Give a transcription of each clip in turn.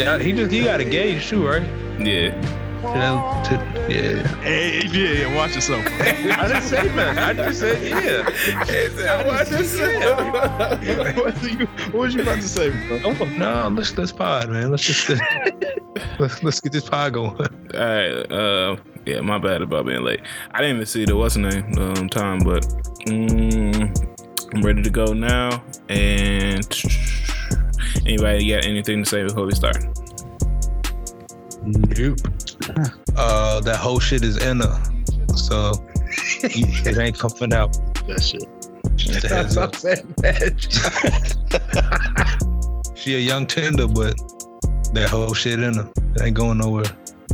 Yeah, he just he got engaged too, right? Yeah. To, to, yeah. Hey, yeah, yeah, watch yourself. I didn't say that. I just said yeah. I just said. what, was you, what was you about to say, bro? Oh, no, let's let's pod, man. Let's just let's let's get this pod going. All right. Uh, yeah, my bad about being late. I didn't even see the what's the name um, time, but mm, I'm ready to go now. And anybody got anything to say before we start? Nope. Uh, that whole shit is in her, so it ain't coming out. That shit. Just a heads up. She a young tender, but that whole shit in her. It ain't going nowhere.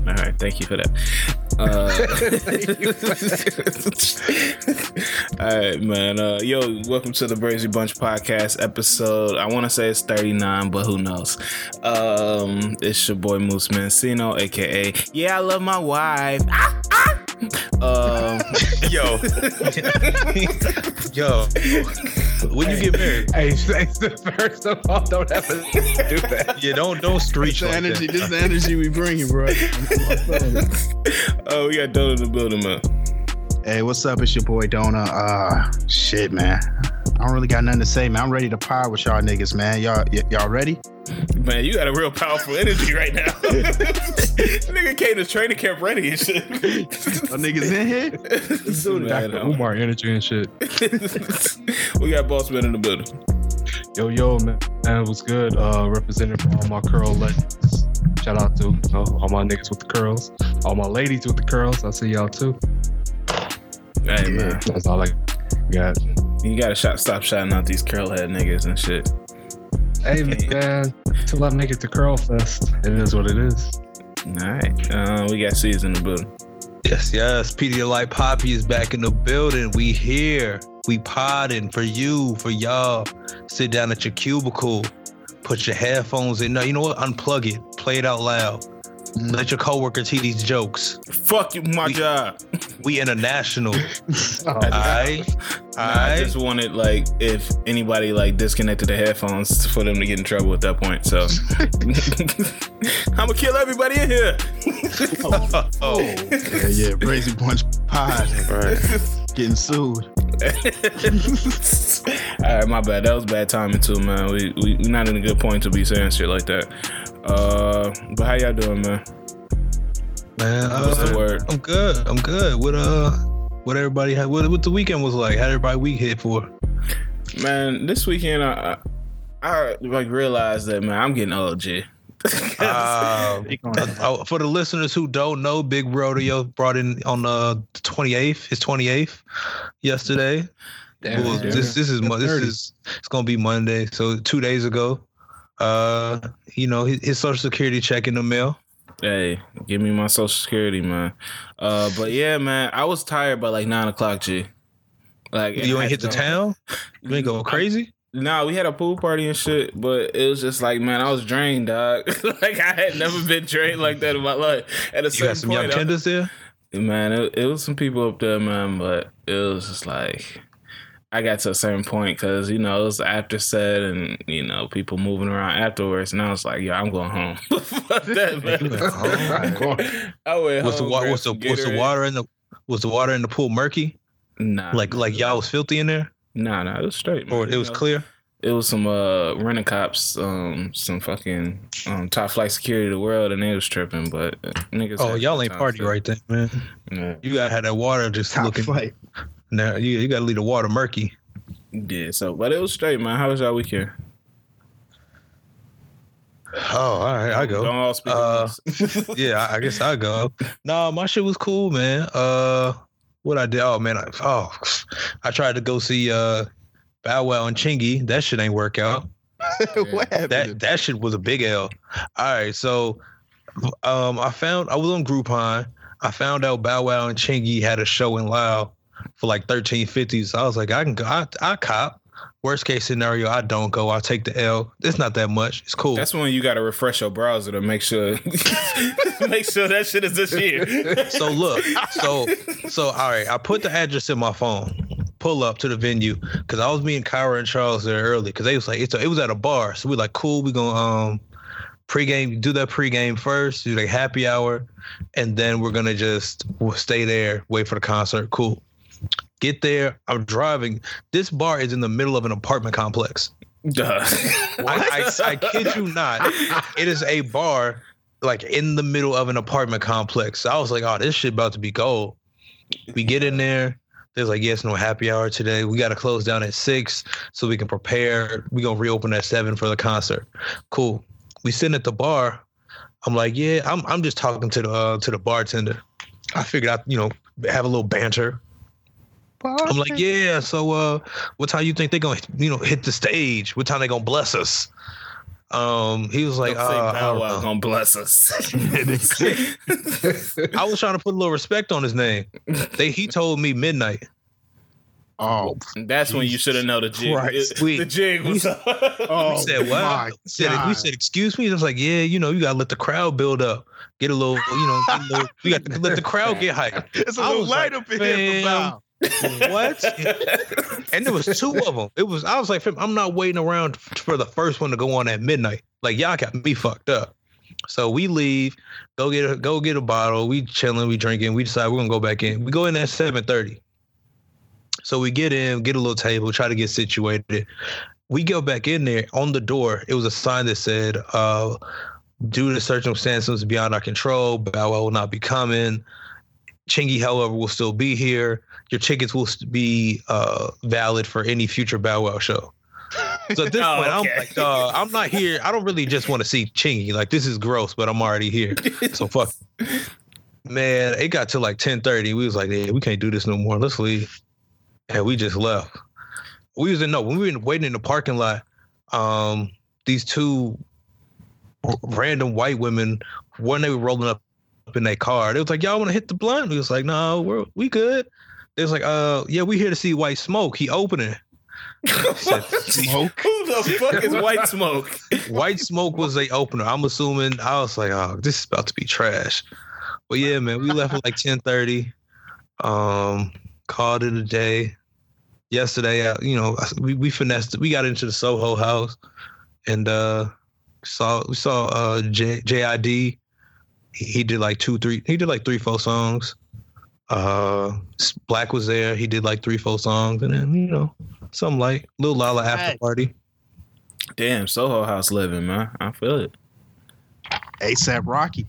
All right, thank you for that. Uh, all right, man. Uh, yo, welcome to the Brazy Bunch podcast episode. I want to say it's 39, but who knows? Um, it's your boy Moose Mancino, aka Yeah, I love my wife. Ah, ah. Um, Yo, yo, when you get married, Hey, first of all, don't ever do that. yeah, don't don't street This the like energy, that. this is the energy we bringing, bro. oh, we got Doe in the building, man. Hey, what's up? It's your boy Dona. Uh, shit, man. I don't really got nothing to say, man. I'm ready to power with y'all niggas, man. Y'all, y- y'all ready? Man, you got a real powerful energy right now. Nigga came to training camp ready and shit. Y'all niggas in here? Dude, Man, Dr. Umar energy and shit. we got Boss Man in the building. Yo, yo, man, man, it was good. Uh, representing for all my curl legends. Shout out to you know, all my niggas with the curls, all my ladies with the curls. I see y'all too. Hey man, That's all I got. You gotta shot, stop shouting out these curl head niggas and shit. Hey, man, till I make it to Curl Fest, it is what it is. All right, uh, we got C's in the building. Yes, yes. Pedialyte Poppy is back in the building. We here. We podding for you, for y'all. Sit down at your cubicle. Put your headphones in. No, you know what? Unplug it. Play it out loud. Let your coworkers hear these jokes. Fuck you, my We- job. We international. Oh, Alright? Nah, I Alright? just wanted like if anybody like disconnected the headphones for them to get in trouble at that point. So I'm gonna kill everybody in here. Oh, Yeah, yeah. Crazy Bunch Pod. Getting sued. All right, my bad. That was bad timing too, man. We we we not in a good point to be saying shit like that. Uh, but how y'all doing, man? man. What's uh, the word? I'm good. I'm good. What uh what everybody had what, what the weekend was like? How everybody week hit for? Man, this weekend I I, I like realized that man, I'm getting old, G. Uh, for the listeners who don't know, Big Rodeo brought in on the 28th, his 28th yesterday. Damn, Well, damn. this this is Mo- this is it's gonna be Monday, so two days ago. Uh, you know his, his social security check in the mail. Hey, give me my social security, man. Uh, but yeah, man, I was tired by like nine o'clock, G. Like You ain't hit the town. You ain't going crazy. Nah, we had a pool party and shit, but it was just like, man, I was drained, dog. like I had never been drained like that in my life. At a You certain got some young point, I- tenders there. man, it, it was some people up there, man, but it was just like I got to a certain point because you know it was after set and you know people moving around afterwards, and I was like, yeah, I'm going home. Fuck that, man. I went What's the home, water? grabbed What's the some what's the water in the was the water in the pool murky? Nah, Like like y'all was filthy in there, nah, nah, it was straight. or it was clear? It was some uh rent cops, um, some fucking um top flight security of the world, and they was tripping, but uh, niggas. Oh, y'all ain't party right then, man. Yeah. You gotta have that water just Top looking. flight. Now you you gotta leave the water murky. yeah, so but it was straight, man. How was y'all weekend? Oh, all right, I go. Don't all speak. Uh, yeah, I I guess I go. No, my shit was cool, man. Uh, what I did? Oh man, I, oh, I tried to go see uh Bow Wow and Chingy. That shit ain't work out. what happened? That that shit was a big L. All right, so um, I found I was on Groupon. I found out Bow Wow and Chingy had a show in Lao for like thirteen fifty. So I was like, I can go. I, I cop. Worst case scenario, I don't go. I'll take the L. It's not that much. It's cool. That's when you got to refresh your browser to make sure, make sure that shit is this year. so look, so so all right, I put the address in my phone. Pull up to the venue because I was meeting Kyra and Charles there early because they was like it's a, it was at a bar, so we like cool. We gonna um pregame, do that pregame first, do the happy hour, and then we're gonna just we'll stay there, wait for the concert. Cool. Get there. I'm driving. This bar is in the middle of an apartment complex. Duh. I, I, I kid you not. It is a bar like in the middle of an apartment complex. So I was like, oh, this shit about to be gold. We get in there. There's like, yes, no happy hour today. We got to close down at six so we can prepare. We gonna reopen at seven for the concert. Cool. We sitting at the bar. I'm like, yeah, I'm I'm just talking to the uh, to the bartender. I figured out, you know, have a little banter. I'm like, yeah. So, uh, what time you think they're gonna, you know, hit the stage? What time they gonna bless us? Um, he was like, Don't think uh, I, Bow don't Wow know. gonna bless us. I was trying to put a little respect on his name. They he told me midnight. Oh, That's when you should have known the jig. Christ. It- We- the jig was up. oh we said what? my We said, we said, excuse me. I was like, yeah, you know, you gotta let the crowd build up. Get a little, you know, get little, you got to let the crowd get hyped. It's a little was light like, up in here for fam. Bow. What? and there was two of them. It was I was like, I'm not waiting around for the first one to go on at midnight. Like y'all got me fucked up. So we leave, go get a go get a bottle. We chilling, we drinking. We decide we're gonna go back in. We go in at seven thirty. So we get in, get a little table, try to get situated. We go back in there. On the door, it was a sign that said, uh, "Due to circumstances beyond our control, Bow Wow will not be coming. Chingy, however, will still be here. Your tickets will be uh, valid for any future Bow Wow show." So at this Oh, point, okay. I'm like, dog, I'm not here. I don't really just want to see Chingy. Like, this is gross, but I'm already here. So fuck. Man, it got to like 10:30. We was like, yeah, we can't do this no more. Let's leave. And we just left. We was in no when we were waiting in the parking lot. Um, these two r- random white women, when they were rolling up in their car, they was like, "Y'all want to hit the blunt?" We was like, "No, we're we good." They was like, "Uh, yeah, we here to see White Smoke. He opening." said, Smoke? Who the fuck is White Smoke? White Smoke was a opener. I'm assuming. I was like, "Oh, this is about to be trash." But yeah, man, we left at like 10:30. Um, called it a day. Yesterday, uh, you know, we we finessed. We got into the Soho House, and uh, saw we saw uh J, JID. He, he did like two, three. He did like three, four songs. Uh, Black was there. He did like three, four songs, and then you know, some like little Lala after party. Damn, Soho House living, man. I feel it. ASAP Rocky.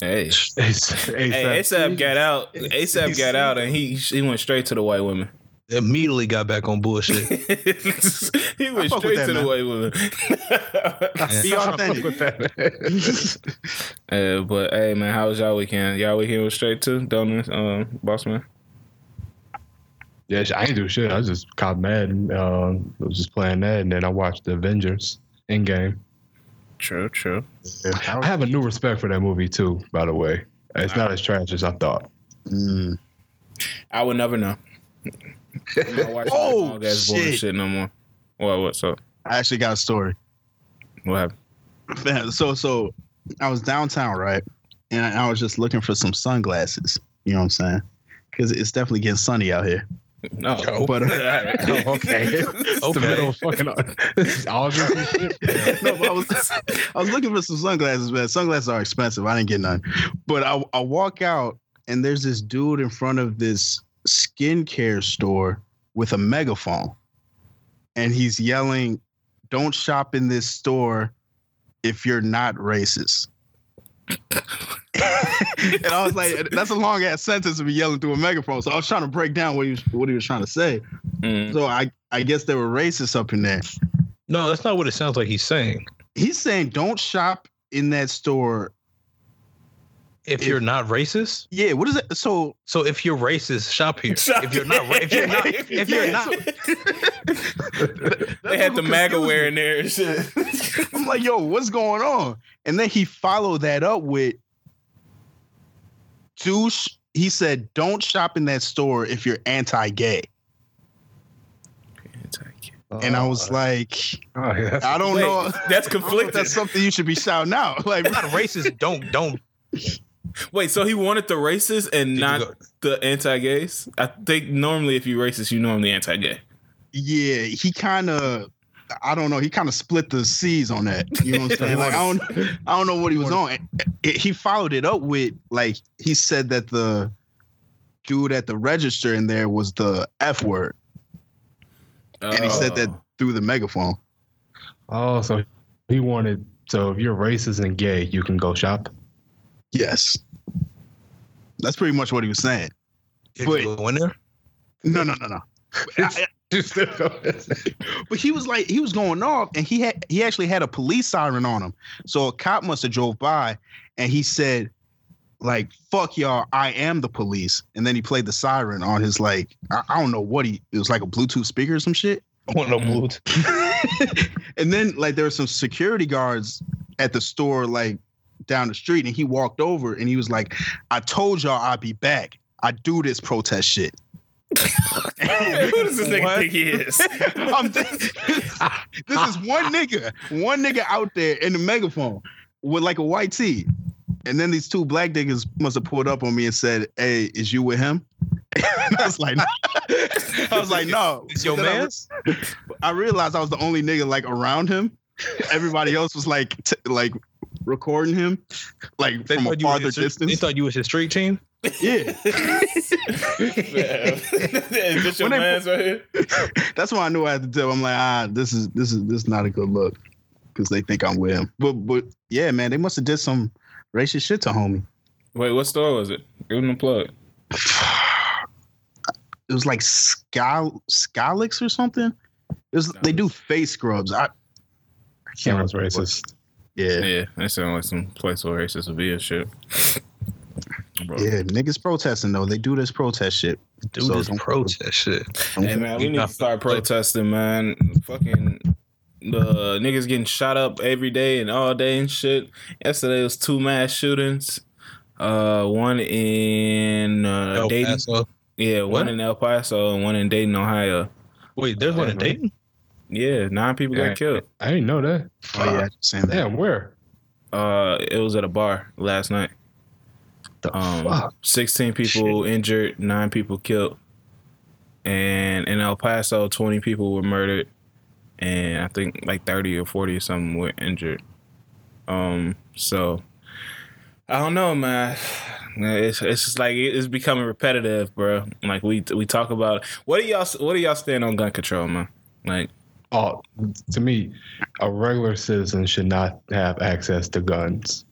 Hey. ASAP. Hey, ASAP got out. ASAP got out, and he he went straight to the white women. Immediately got back on bullshit. he went fuck with straight that, to the man. white women. Be authentic. Uh, but hey, man, how was y'all weekend? Y'all weekend was straight too, don't um, boss man? Yeah, I ain't do shit. I was just caught mad and um, was just playing that, and then I watched the Avengers Endgame. True, true. I have a new respect for that movie too. By the way, it's not as trash as I thought. Mm. I would never know. I'm not watching Oh, that boring shit. shit no more. What? What's up? I actually got a story. What happened? So so I was downtown, right? And I was just looking for some sunglasses. You know what I'm saying? Because it's definitely getting sunny out here. No, But uh, Alright. okay. It's the middle of fucking August and shit. no, but I was I was looking for some sunglasses, man. Sunglasses are expensive. I didn't get none. But I I walk out and there's this dude in front of this skincare store with a megaphone. And he's yelling, Don't shop in this store if you're not racist. and I was like, that's a long ass sentence to be yelling through a megaphone. So I was trying to break down what he was what he was trying to say. Mm. So I I guess there were racists up in there. No, that's not what it sounds like he's saying. He's saying don't shop in that store. If If- you're not racist, Yeah, what is it? So so if you're racist, shop here. Shop if you're not, ra- if you're not, if you're not, they had the MAGA wear in there and shit. I'm like, yo, what's going on? And then he followed that up with douche. He said, don't shop in that store if you're anti-gay. And I was oh. like, Oh, yeah. I don't Wait, know. That's I don't know if conflicted. that's something you should be shouting out. Like, not racist, don't don't. Wait, so he wanted the racist and you not the anti-gays? I think normally if you're racist, you normally anti-gay. yeah, he kind of I don't know. He kind of split the seas on that. You know what I'm saying? Like I don't I don't know what he was on. It- he followed it up with like he said that the dude at the register in there was the F word, and he said that Oh. through the megaphone. Oh, so he wanted. So if you're racist and gay, you can go shop. Yes, that's pretty much what he was saying. Did But- you go in there? No, no, no, no. I- but he was like he was going off and he had he actually had a police siren on him so a cop must have drove by and he said like fuck y'all i am the police and then he played the siren on his like i, I don't know what he it was like a bluetooth speaker or some shit I want no blues. and then like there were some security guards at the store like down the street and he walked over and he was like i told y'all i'd be back i do this protest shit Who does this nigga What? think he is? I'm th- this is one nigga, one nigga out there in the megaphone with like a white tee. And then these two black niggas must have pulled up on me and said, Hey, is you with him? I was like, I was like, no. It's your man. I re- I realized I was the only nigga like around him. Everybody else was like, t- like recording him, like They from a thought you was farther his- They thought you was his street team. Yeah, Is this your When they- right here? that's why I knew I had to tell. I'm like, ah, this is this is this is not a good look because they think I'm with him. But but yeah, man, they must have did some racist shit to homie. Wait, what store was it? Give him the plug. It was like Sky Skylix or something. It was, they do face scrubs. I, I can't Sounds remember. racist. Yeah, Yeah, that sounds like some place where racist would be and shit. Bro. yeah, niggas protesting though. They do this protest shit. Dude, So this don't- protest shit. Hey man, we need to start protesting, man. Fucking the niggas getting shot up every day and all day and shit. Yesterday was two mass shootings. Uh, one in uh, El Dayton. Paso. Yeah, one What? in El Paso and one in Dayton, Ohio. Wait, there's one in Yeah, Dayton? Yeah, nine people Yeah. got killed. I didn't know that. Oh yeah, just saying that. Damn, where? Uh, it was at a bar last night. The Um, fuck? 16 people injured, nine people killed. And in El Paso, 20 people were murdered. And I think like 30 or 40 or something were injured. Um, so I don't know, man. It's, it's just like it's becoming repetitive, bro. Like we we talk about what do y'all what do y'all stand on gun control, man? Like Oh, to me, a regular citizen should not have access to guns.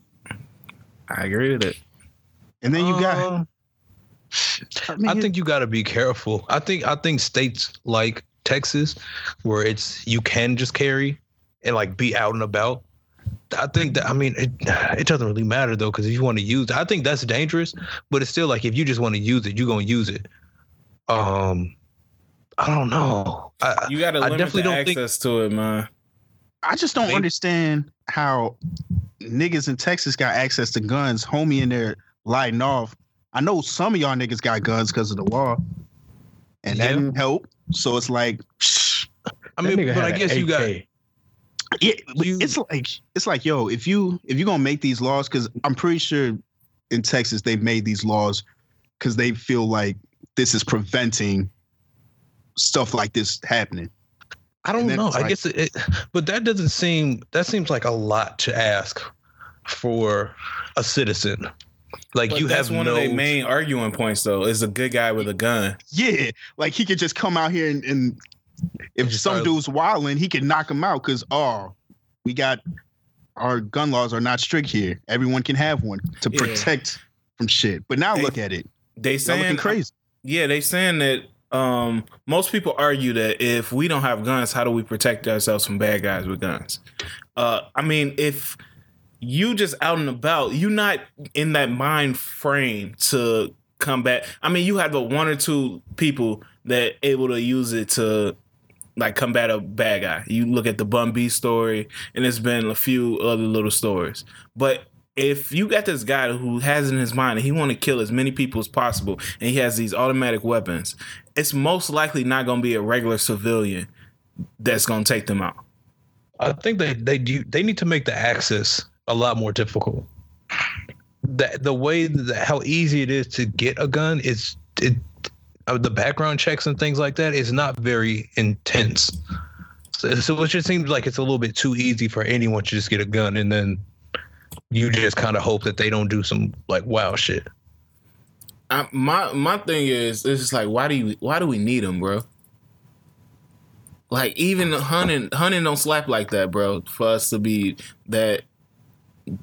I agree with it. And then you got. Um, I, mean, I think you got to be careful. I think I think states like Texas, where it's you can just carry and like be out and about. I think that I mean it. It doesn't really matter though, because if you want to use, I think that's dangerous. But it's still like if you just want to use it, you're gonna use it. Um, I don't know. I, You got to I definitely the don't think- access to it, man. I just don't Maybe- understand how niggas in Texas got access to guns. Homie in there lighting off. I know some of y'all niggas got guns because of the law, and that Yeah. didn't help. So it's like, I mean, but I guess you got. AK. yeah, but You- it's like it's like yo, if you if you're gonna make these laws, because I'm pretty sure in Texas they've made these laws because they feel like this is preventing stuff like this happening. I don't know. it's I like- guess it, it, but that doesn't seem. That seems like a lot to ask for a citizen. Like But you that's have one no. of their main arguing points, though, is a good guy with a gun. Yeah, like he could just come out here and, and if just some start- dude's wilding, he can knock him out because oh, we got our gun laws are not strict here. Everyone can have one to Yeah. protect from shit. But now Hey, look at it, They y'all looking saying uh, crazy. Yeah, they saying that um, most people argue that if we don't have guns, how do we protect ourselves from bad guys with guns? Uh, I mean, if you just out and about, you're not in that mind frame to combat. I mean, you have the one or two people that able to use it to like combat a bad guy. You look at the Bun story, and there's been a few other little stories. But if you got this guy who has in his mind that he want to kill as many people as possible, and he has these automatic weapons, it's most likely not going to be a regular civilian that's going to take them out. I think they they do. They need to make the access a lot more difficult. The the way that how easy it is to get a gun is it. Uh, the background checks and things like that is not very intense. So, so it just seems like it's a little bit too easy for anyone to just get a gun and then you just kind of hope that they don't do some like wow shit. I, my my thing is, it's just like, why do you why do we need them, bro? Like even hunting hunting don't slap like that, bro. For us to be that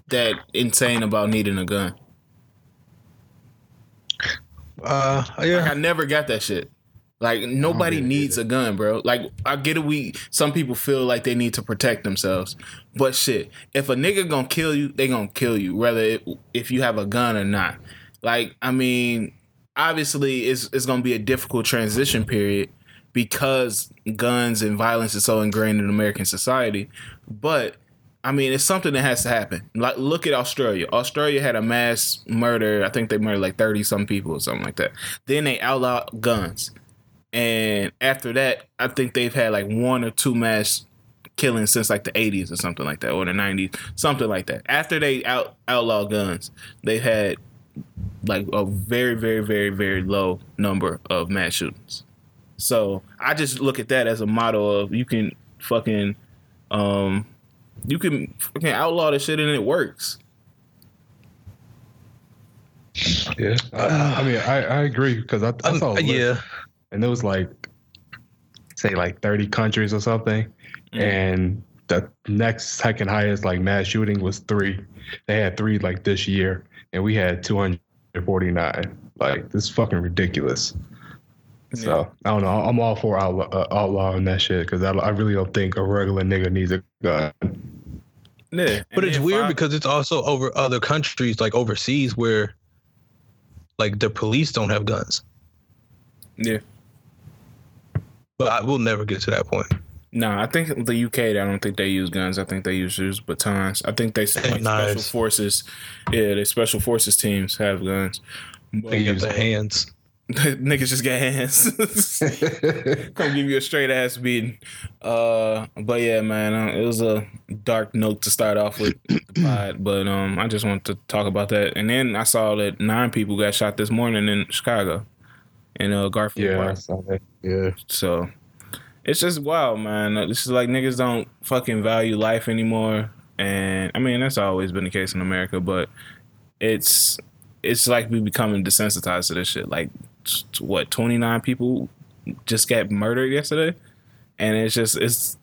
that insane about needing a gun. Uh, Like yeah, I never got that shit. Like nobody needs a gun, bro. Like I get it. We some people feel like they need to protect themselves, but shit, if a nigga gonna kill you, they gonna kill you, whether it, if you have a gun or not. Like I mean, obviously it's it's gonna be a difficult transition period because guns and violence is so ingrained in American society. But I mean, it's something that has to happen. Like, look at Australia. Australia had a mass murder. I think they murdered like thirty some people or something like that. Then they outlawed guns, and after that, I think they've had like one or two mass killings since like the '80s or something like that, or the '90s, something like that. After they out outlaw guns, they've had like a very, very, very, very low number of mass shootings. So I just look at that as a model of you can fucking um you can fucking outlaw the shit and it works. Yeah, I, I mean, I, I agree because I, I Um, saw a list, yeah. And it was like, say, like thirty countries or something, Mm. and the next second highest like mass shooting was three. They had three like this year, and we had two hundred forty nine. Like this is fucking ridiculous. So I don't know. I'm all for outlaw, uh, outlawing that shit because I, I really don't think a regular nigga needs a gun. Yeah, But it's weird five- because it's also over other countries, like overseas, where like the police don't have guns. yeah. But I will never get to that point. No, I think the UK. I don't think they use guns. I think they use use batons. I think they like special forces. Yeah, the special forces teams have guns. But, They use hands. niggas just got hands. Come give you a straight ass beating. Uh, but yeah, man, uh, it was a dark note to start off with the pod, but um, I just wanted to talk about that. And then I saw that nine people got shot this morning in Chicago, in uh Garfield yeah, I Park. saw that. Yeah. So it's just wild, man. This is like niggas don't fucking value life anymore, and I mean that's always been the case in America, but it's it's like we becoming desensitized to this shit. Like t- what twenty nine people just got murdered yesterday, and it's just it's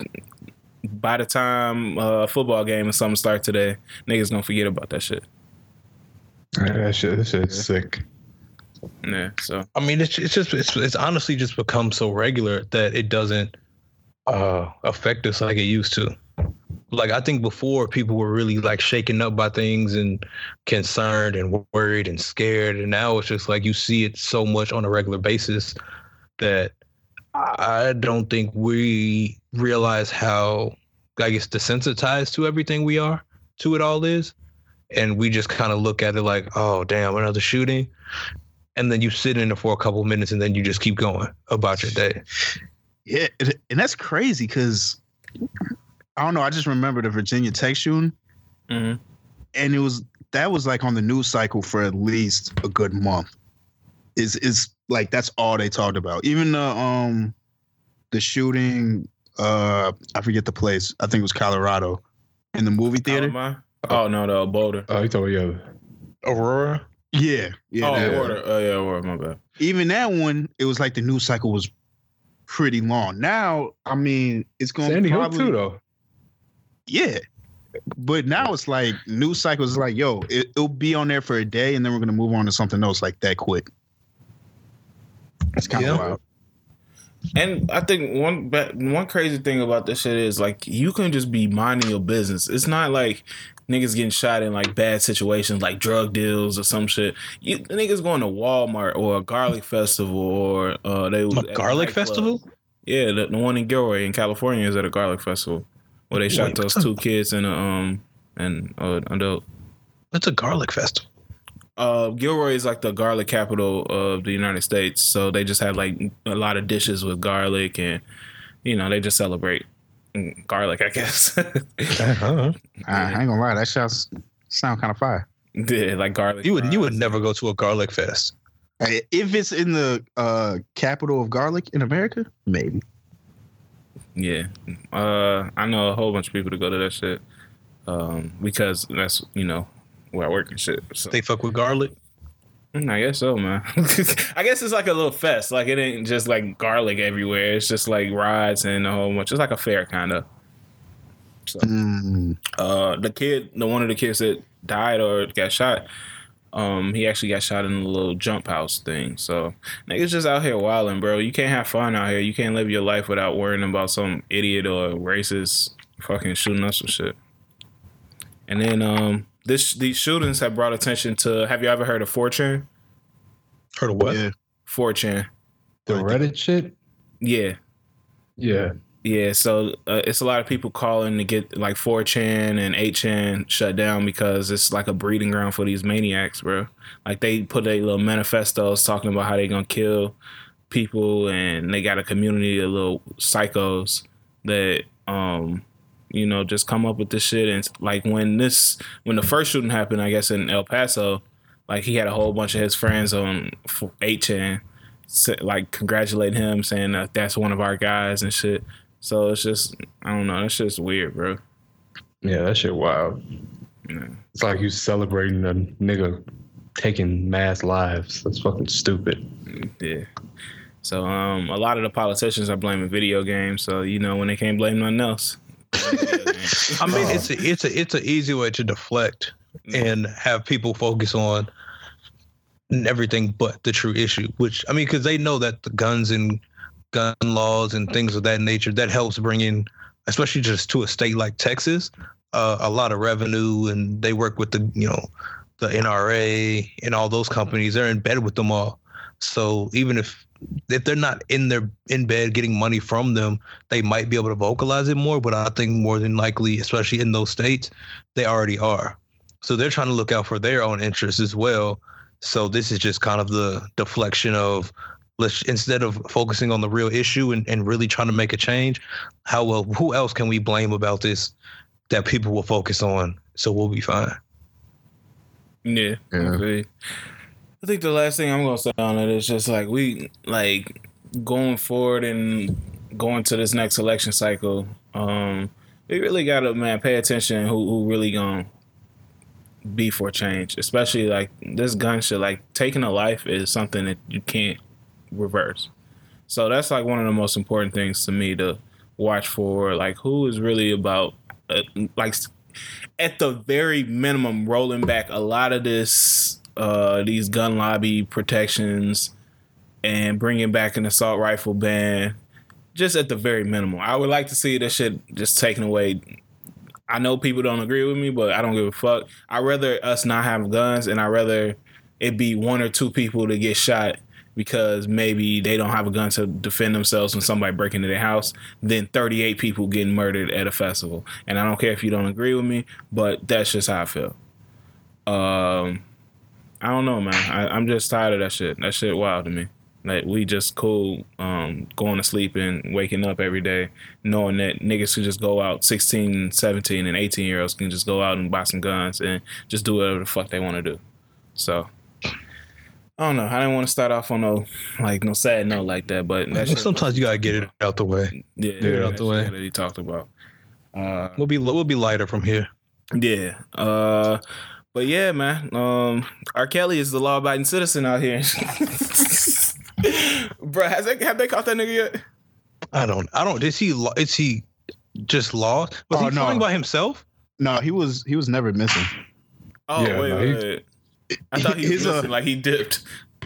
by the time uh, football game or something start today, niggas gonna forget about that shit. That shit, that shit's sick. Yeah, so. I mean, it's it's just it's it's honestly just become so regular that it doesn't uh affect us like it used to. Like I think before people were really like shaken up by things and concerned and worried and scared, and now it's just like you see it so much on a regular basis that I don't think we realize how I guess desensitized to everything we are to it all is, and we just kind of look at it like, oh damn, another shooting, and then you sit in it for a couple minutes and then you just keep going about your day. Yeah, and- and that's crazy because I don't know. I just remember the Virginia Tech shooting, mhm. and it was that was like on the news cycle for at least a good month. Is is like that's all they talked about. Even the um the shooting, uh, I forget the place. I think it was Colorado, in the movie theater. Alabama? Oh no, the Boulder. Oh, you talking about yeah. Aurora? Yeah, yeah. oh, that- Boulder. Oh yeah, Boulder. My bad. even that one, it was like the news cycle was pretty long. Now, I mean, it's going to Hook probably too, though. yeah. But now it's like news cycles like, yo, it, it'll be on there for a day, and then we're gonna move on to something else like that quick. It's kind of Yeah. wild. And I think one one crazy thing about this shit is like you can just be minding your business. It's not like niggas getting shot in like bad situations like drug deals or some shit. You niggas going to Walmart or a garlic festival or uh they was A garlic festival? Yeah, the, the one in Gilroy in California is at a garlic festival where they shot Wait, those what's two kids and a, um and uh, adult. That's a garlic festival. Uh, Gilroy is like the garlic capital of the United States, so they just have like a lot of dishes with garlic, and you know they just celebrate garlic, I guess. Uh-huh. I ain't gonna lie, that sounds sound kind of fire. yeah, like garlic. You would you would never go to a garlic fest. Hey, If it's in the uh, capital of garlic in America, maybe. Yeah. Uh, I know a whole bunch of people to go to that shit. Um, because that's you know where I work and shit. So They fuck with garlic. Mm, I guess so, man. I guess it's like a little fest. Like it ain't just like garlic everywhere. It's just like rides and a whole bunch. It's like a fair kind of. So Mm. uh, the kid, the one of the kids that died or got shot, um, he actually got shot in a little jump house thing. So niggas just out here wilding, bro. You can't have fun out here. You can't live your life without worrying about some idiot or racist fucking shooting us some shit. And then um, this these shootings have brought attention to. Have you ever heard of 4chan? Heard of what? Yeah. 4chan. The Reddit shit. Yeah. Yeah. Yeah, so uh, it's a lot of people calling to get like 4chan and 8chan shut down because it's like a breeding ground for these maniacs, bro. Like they put a little manifestos talking about how they gonna kill people, and they got a community of little psychos that, um, you know, just come up with this shit. And like when this, when the first shooting happened, I guess in El Paso, like he had a whole bunch of his friends on 8chan, like congratulating him, saying that that's one of our guys and shit. So it's just I don't know. That's just weird, bro. Yeah, that shit wild. Yeah. It's like you celebrating a nigga taking mass lives. That's fucking stupid. Yeah. So um, a lot of the politicians are blaming video games. So you know when they can't blame nothing else. I mean, it's a, it's a it's an easy way to deflect and have people focus on everything but the true issue. Which I mean, because they know that the guns and gun laws and things of that nature that helps bring in, especially just to a state like Texas, uh, a lot of revenue, and they work with the you know the NRA and all those companies. They're in bed with them all. So even if if they're not in their in bed getting money from them, they might be able to vocalize it more. But I think more than likely, especially in those states, they already are. So they're trying to look out for their own interests as well. So this is just kind of the deflection of let's instead of focusing on the real issue and, and really trying to make a change, how well who else can we blame about this that people will focus on? So we'll be fine. Yeah. Yeah. Okay. I think the last thing I'm gonna say on it is just like we like going forward and going to this next election cycle. Um, we really gotta man pay attention who who really gonna be for change, especially like this gun shit. Like taking a life is something that you can't reverse. So that's like one of the most important things to me to watch for. Like who is really about uh, like at the very minimum rolling back a lot of this uh these gun lobby protections and bringing back an assault rifle ban just at the very minimum. I would like to see this shit just taken away. I know people don't agree with me but i don't give a fuck. I'd rather us not have guns and i'd rather it be one or two people to get shot because maybe they don't have a gun to defend themselves when somebody break into their house than 38 people getting murdered at a festival. And i don't care if you don't agree with me but that's just how i feel. Um i don't know man I, i'm just tired of that shit that shit wild to me like we just cool um going to sleep and waking up every day knowing that niggas can just go out 16 17 and 18 year olds can just go out and buy some guns and just do whatever the fuck they want to do so I don't know. I didn't want to start off on no like no sad note like that, but that shit- Sometimes you gotta get it out the way. yeah, get it out the way. that he talked about. Uh, We'll be we'll be lighter from here. yeah. Uh, but yeah, man. Um, R. Kelly is the law-abiding citizen out here. Bruh, has they have they caught that nigga yet? I don't I don't is he is he just lost? Was Oh, he no. flying by himself? No, he was he was never missing. Oh Yeah, wait, no, wait, he- I thought he was His, uh, missing, like he dipped.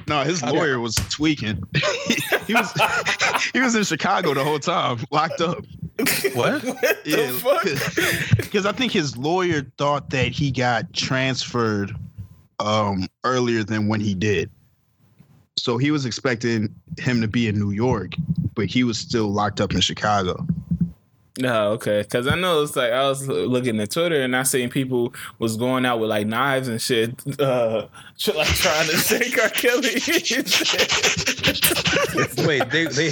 No, his lawyer was tweaking. he was he was in Chicago the whole time, locked up. What? what the fuck? Because I think his lawyer thought that he got transferred um, earlier than when he did. So he was expecting him to be in New York, but he was still locked up in Chicago. No, okay. Because I know it's like I was looking at Twitter and I seen people was going out with like knives and shit, uh, like trying to take R. Kelly. Wait, they they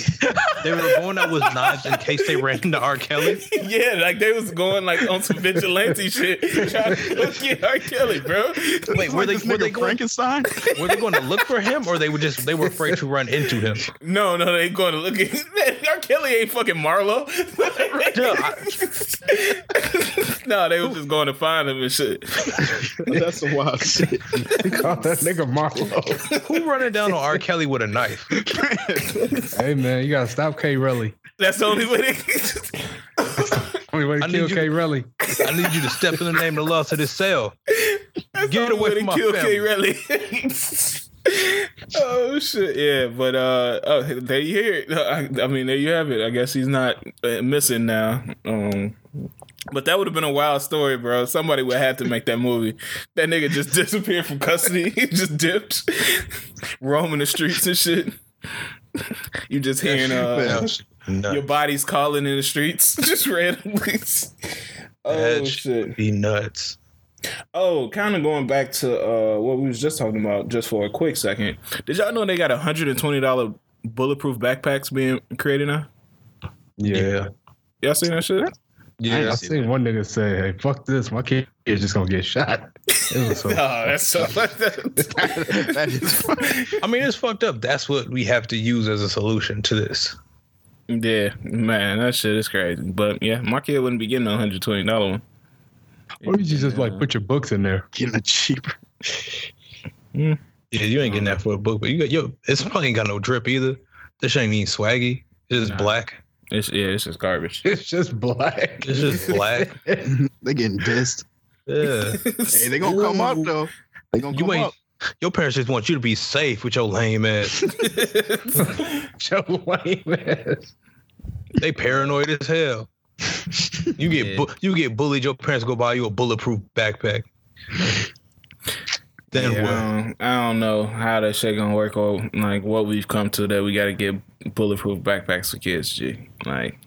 they were going out with knives in case they ran into R. Kelly. yeah, like they was going like on some vigilante shit, trying to go get R. Kelly, bro. Wait, were they were they going Frankenstein? were they going to look for him or they were just they were afraid to run into him? No, no, they going to look at R. Kelly ain't fucking Marlo. Yeah, no, they was just going to find him and shit. That's some wild shit. He called that nigga Marlo. Who running down on R. Kelly with a knife? hey man, you gotta stop K Relly. That's the only way they. Only way to I kill need K Relly. I need you to step in the name of the law to this cell. That's Get the only away way from to my kill K. family. Relly. Oh shit, yeah, but uh, oh, there you hear it. I, I mean, there you have it. I guess he's not uh, missing now. Um, but that would have been a wild story, bro. Somebody would have to make that movie. That nigga just disappeared from custody. he just dipped, roaming the streets and shit. You just hearing uh, your body's calling in the streets, just randomly. Oh That shit. be nuts. Oh, kind of going back to uh, what we was just talking about, just for a quick second. Did y'all know they got hundred and twenty dollar bulletproof backpacks being created now? Yeah. Y'all seen that shit? Yeah, I seen one nigga say, "Hey, fuck this, my kid is just gonna get shot." It so. Oh, that's so. that is. I mean, it's fucked up. That's what we have to use as a solution to this. yeah, man, that shit is crazy. But yeah, my kid wouldn't be getting a hundred twenty dollar one. Or you just like put your books in there. Getting a cheaper. Mm. Yeah, you ain't getting that for a book, but you got yo. It's probably ain't got no drip either. This ain't even swaggy. It's just Nah. black. It's yeah, it's just garbage. It's just black. It's just black. they getting dissed. Yeah. Hey, they gonna come up though. They gonna You come ain't. up. Your parents just want you to be safe with your lame ass. your lame ass. They paranoid as hell. You get Yeah. bu- you get bullied. Your parents go buy you a bulletproof backpack. Then Yeah, what? I, don't, I don't know how that shit gonna work or like what we've come to that we got to get bulletproof backpacks for kids. G, like,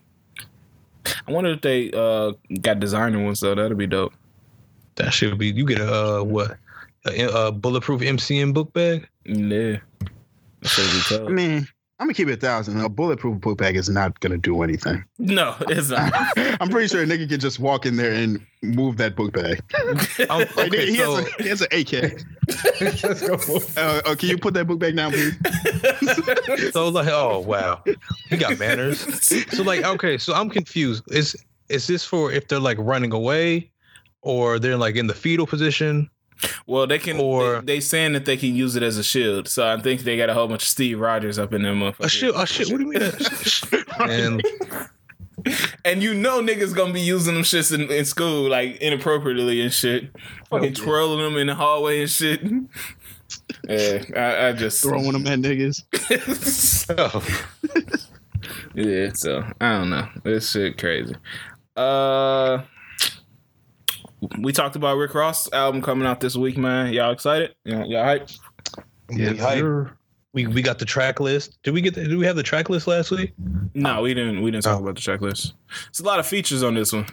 I wonder if they uh got designer ones though. That'd be dope. That should be. You get a uh, what? A, a bulletproof MCM book bag. Yeah, that should be I tough. mean, I'm gonna keep it a thousand. A bulletproof book bag is not gonna do anything. No, it's not. I'm pretty sure a nigga can just walk in there and move that book bag. I'm, Like, okay, he, so has a, he has an AK. Let's go. Uh, uh, can you put that book bag down, please? so it's like, oh wow, he got manners. So like, okay, so I'm confused. Is is this for if they're like running away, or they're like in the fetal position? Well, they can. Or- they, they saying that they can use it as a shield. So I think they got a whole bunch of Steve Rogers up in them motherfuckers. A shit, a shit. What do you mean? and And you know niggas gonna be using them shits in, in school like inappropriately and shit. Fucking twirling them in the hallway and shit. Yeah, I, I just Throwing them at niggas. so. yeah. So I don't know. This shit crazy. Uh, we talked about Rick Ross album coming out this week, man. Y'all excited? Y'all, y'all hype? Yeah, we, hype. we we got the track list. Did we get? The, did we have the track list last week? No, we didn't. We didn't talk Oh. about the track list. It's a lot of features on this one.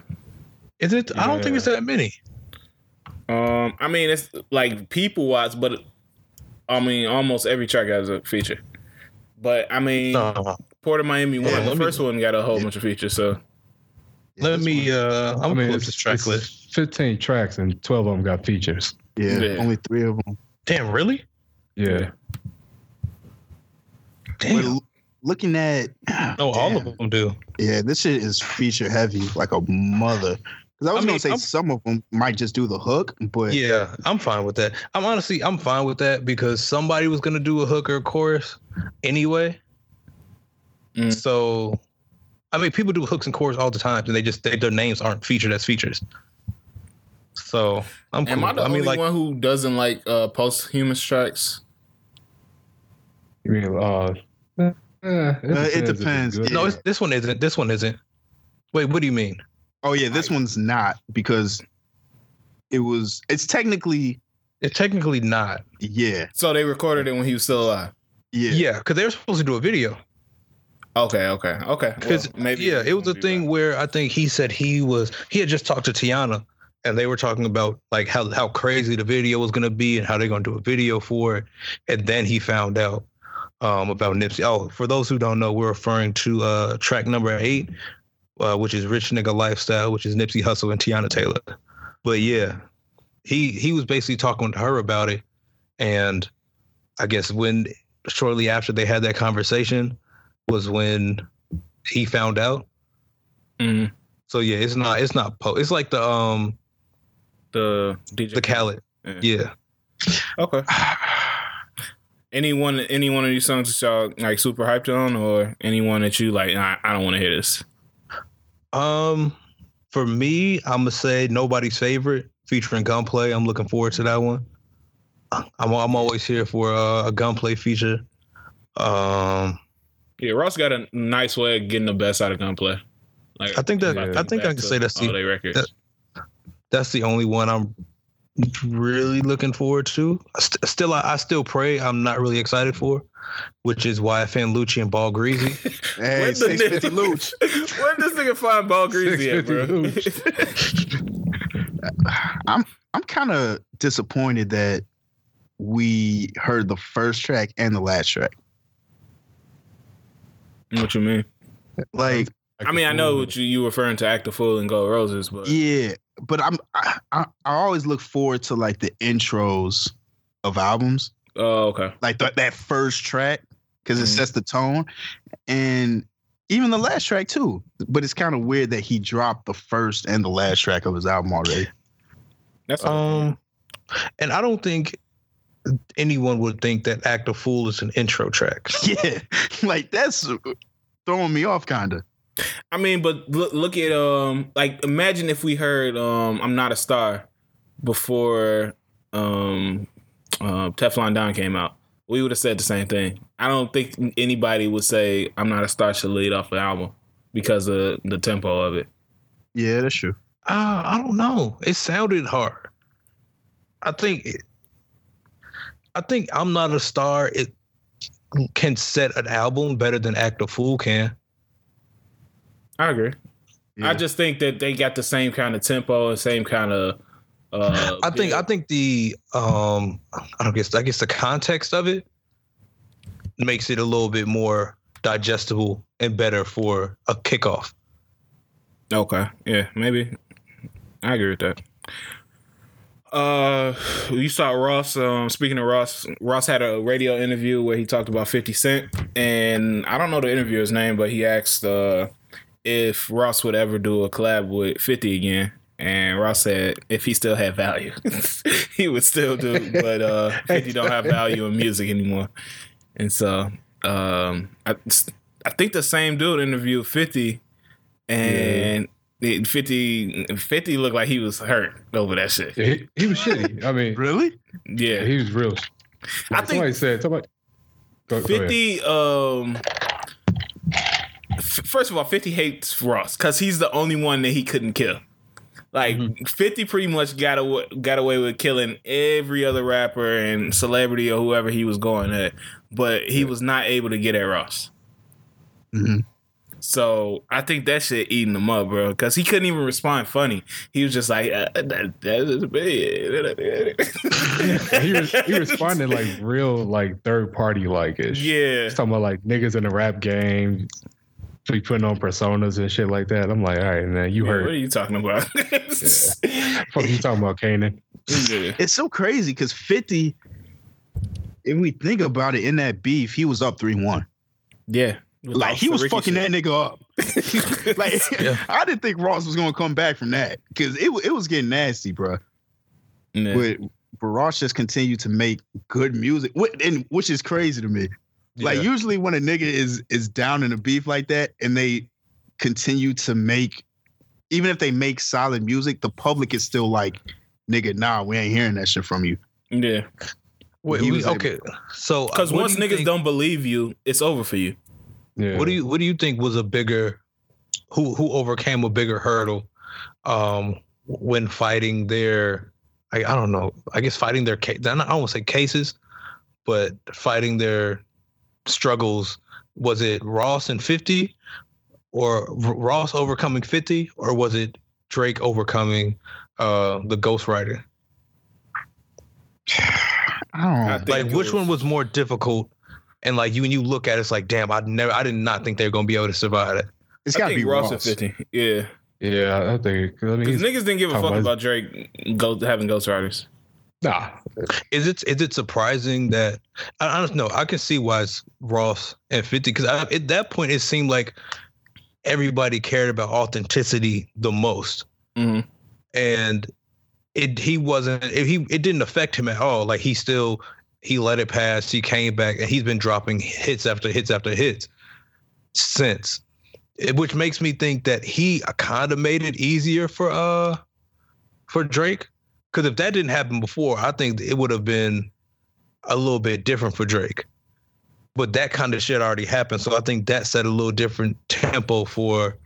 Is it? I don't think it's that many. Um, I mean, it's like people wise, but I mean, almost every track has a feature. But I mean, No. Port of Miami one, Yeah, the let me- first one got a whole bunch of features. So Let me. uh I'm I mean, gonna pull up it's, this track it's list. 15 tracks and 12 of them got features. Yeah, Yeah. only three of them. Damn, really? Yeah. Damn. looking at No, all of them do. Yeah, this shit is feature heavy like a mother. Because I was I mean, gonna say I'm- some of them might just do the hook, but Yeah, I'm fine with that. I'm honestly, I'm fine with that because somebody was gonna do a hook or a chorus anyway. Mm. So, I mean, people do hooks and chorus all the time, and they just they, their names aren't featured as features. So I'm am cool. I the I mean, only like, one who doesn't like uh posthumous tracks? You mean, uh, eh, it it depends. good. no, it's, this one isn't. This one isn't. Wait, what do you mean? oh yeah, this one's not because it was. It's technically It's technically not. yeah, So they recorded it when he was still alive. yeah, Yeah, because they were supposed to do a video. Okay, okay, okay. Because Well, maybe yeah, it was a thing where I think he said he was he had just talked to Teyana, and they were talking about like how how crazy the video was gonna be and how they're gonna do a video for it, and then he found out um, about Nipsey. Oh, for those who don't know, we're referring to uh, track number eight, uh, which is "Rich Nigga Lifestyle," which is Nipsey Hussle and Teyana Taylor. But yeah, he he was basically talking to her about it, and I guess when shortly after they had that conversation was when he found out. Mhm. So yeah, it's not it's not po. It's like the um the DJ. the Khaled. Yeah. Yeah. Okay. Any one, any one of these songs that y'all like super hyped on, or anyone that you like? Nah, I don't want to hear this. Um, for me, I'm gonna say nobody's favorite featuring Gunplay. I'm looking forward to that one. I'm I'm always here for a, a Gunplay feature. Um, Yeah, Ross got a nice way of getting the best out of gunplay. Like I think that Yeah. I think I can say that's the their records. that- that's the only one I'm really looking forward to. St- Still, I, I still pray. I'm not really excited for, which is why I fan Lucci and Ball Greezy. Hey, When six fifty nigga- Luch. Where this nigga find Ball Greezy at, bro? I'm I'm kind of disappointed that we heard the first track and the last track. What you mean? Like, I mean, I know what you you referring to Act the Fool and Gold Roses, but yeah, but I'm I, I, I always look forward to like the intros of albums, oh, okay. like th- that first track, because it Mhm. sets the tone, and even the last track too. But it's kind of weird that he dropped the first and the last track of his album already. That's Um, and I don't think anyone would think that "Act a Fool" is an intro track. yeah, like that's throwing me off, kind of. I mean, but look, look at um, like imagine if we heard um, "I'm Not a Star" before um, uh, Teflon Don came out. We would have said the same thing. I don't think anybody would say "I'm Not a Star" should lead off the album because of the tempo of it. Yeah, that's true. Uh, I don't know. It sounded hard. I think. It, I think I'm not a star. It can set an album better than Act a Fool can. I agree. Yeah. I just think that they got the same kind of tempo and same kind of. Uh, I think I think the um I don't guess I guess the context of it makes it a little bit more digestible and better for a kickoff. Okay. Yeah, maybe. I agree with that. Uh, you saw Ross. Um, speaking of Ross, Ross had a radio interview where he talked about Fifty Cent, and I don't know the interviewer's name, but he asked uh, if Ross would ever do a collab with Fifty again, and Ross said if he still had value, he would still do, but uh, Fifty don't have value in music anymore, and so um, I, I think the same dude interviewed Fifty, and. It- 50, 50 looked like he was hurt over that shit. Yeah, he, he was shitty. I mean, Really? yeah, Yeah. he was real. I Like, somebody think said somebody. Go, go 50 um f- first of all 50 hates Ross cuz he's the only one that he couldn't kill. Like Mm-hmm. 50 pretty much got away, got away with killing every other rapper and celebrity or whoever he was going at, but he was not able to get at Ross. Mhm. So I think that shit eating him up, bro, because he couldn't even respond funny. He was just like, uh, that, that is bad. he, was, he responded like real like third party like ish. yeah. He's talking about like niggas in the rap game, be putting on personas and shit like that. I'm like, all right, man, you Yeah, What are you talking about? Fuck you talking about, Kanan? yeah. It's so crazy because 50, if we think about it, in that beef, he was up 3 1. Yeah. With Like, he was Ricky fucking shit. that nigga up. like, Yeah. I didn't think Ross was going to come back from that because it, it was getting nasty, bro. Yeah. But, but Ross just continued to make good music, wh- and which is crazy to me. Like, usually when a nigga is is down in a beef like that and they continue to make, even if they make solid music, the public is still like, nigga, nah, we ain't hearing that shit from you. yeah. Wait, we- was able- okay, so uh, Because once niggas think- don't believe you, it's over for you. Yeah. what do you what do you think was a bigger who who overcame a bigger hurdle um when fighting their I, I don't know I guess fighting their case I don't want to say cases but fighting their struggles Was it Ross and 50 or R- Ross overcoming 50 or was it Drake overcoming uh the ghostwriter? I don't I know. think Like which was- one was more difficult? And like you when you look at it, it's like, damn, I never I did not think they were gonna be able to survive it. It's got to be Ross Ross. at 50. Yeah. Yeah, I think. I mean, Because he's, niggas didn't give a fuck was- about Drake go, having ghostwriters. nah. Is it is it surprising that I, I don't know? I can see why it's Ross and Fifty because at that point it seemed like everybody cared about authenticity the most, hmm and it he wasn't it, he it didn't affect him at all. Like he still he let it pass. He came back and he's been dropping hits after hits after hits since, It- which makes me think that he kind of made it easier for uh for Drake. Because if that didn't happen before, I think it would have been a little bit different for Drake. But that kind of shit already happened, so I think that set a little different tempo for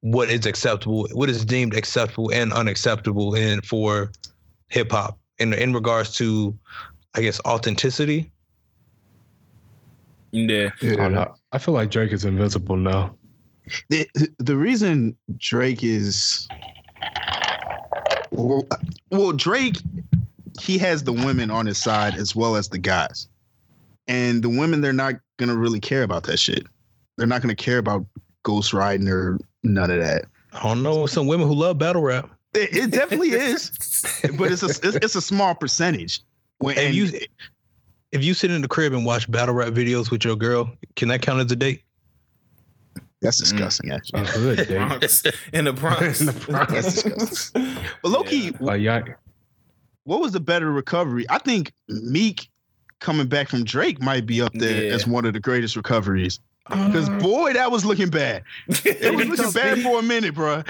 what is acceptable, what is deemed acceptable and unacceptable in for hip hop in in regards to, I guess, authenticity. Yeah. I. Oh, I feel like Drake is invincible now. the, the reason Drake is well, well, Drake he has the women on his side as well as the guys, and the women they're not gonna really care about that shit. They're not gonna care about ghostwriting or none of that. I don't know some women who love battle rap. It, it definitely is, but it's a it's, it's a small percentage. When If and you if you sit in the crib and watch battle rap videos with your girl, can that count as a date? that's disgusting, actually. Oh, good, Dave. Bronx. In the Bronx. In the Bronx. That's disgusting. But low key, Like, yeah, what was the better recovery? I think Meek coming back from Drake might be up there Yeah. as one of the greatest recoveries. Because Uh, boy, that was looking bad. It was looking bad for a minute, bro.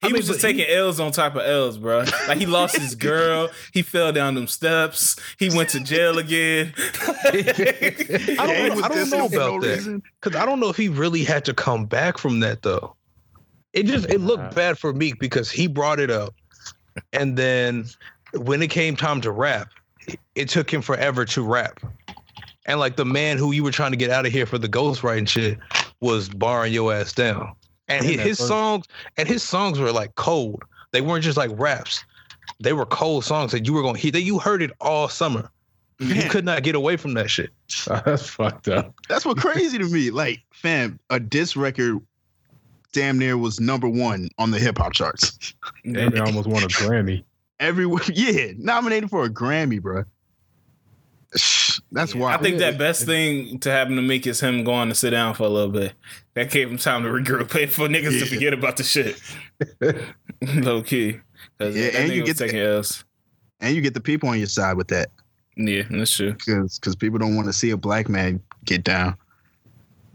He I mean, was just but he- taking L's on top of L's, bro. Like he lost his girl. He fell down them steps. He went to jail again. I don't, was I don't know him for no about that because I don't know if he really had to come back from that though. It just it looked bad for Meek because he brought it up, and then when it came time to rap, it took him forever to rap. And like the man who you were trying to get out of here for the ghostwriting shit was barring your ass down. And Yeah, he, that his songs and his songs were like cold. They weren't just like raps. They were cold songs that you were going to hear. That you heard it all summer. You could not get away from that shit. that's fucked up. that's what crazy to me. Like, fam, a diss record damn near was number one on the hip hop charts. Damn, they almost won a Grammy. Everywhere, yeah, nominated for a Grammy, bro. That's why I think that best thing to happen to Meek is him going to sit down for a little bit. That gave him time to regroup and for niggas to forget about the shit. Low key. Yeah, and you get the- taking L's. and you get the people on your side with that Yeah, that's true. because because people don't want to see a black man get down.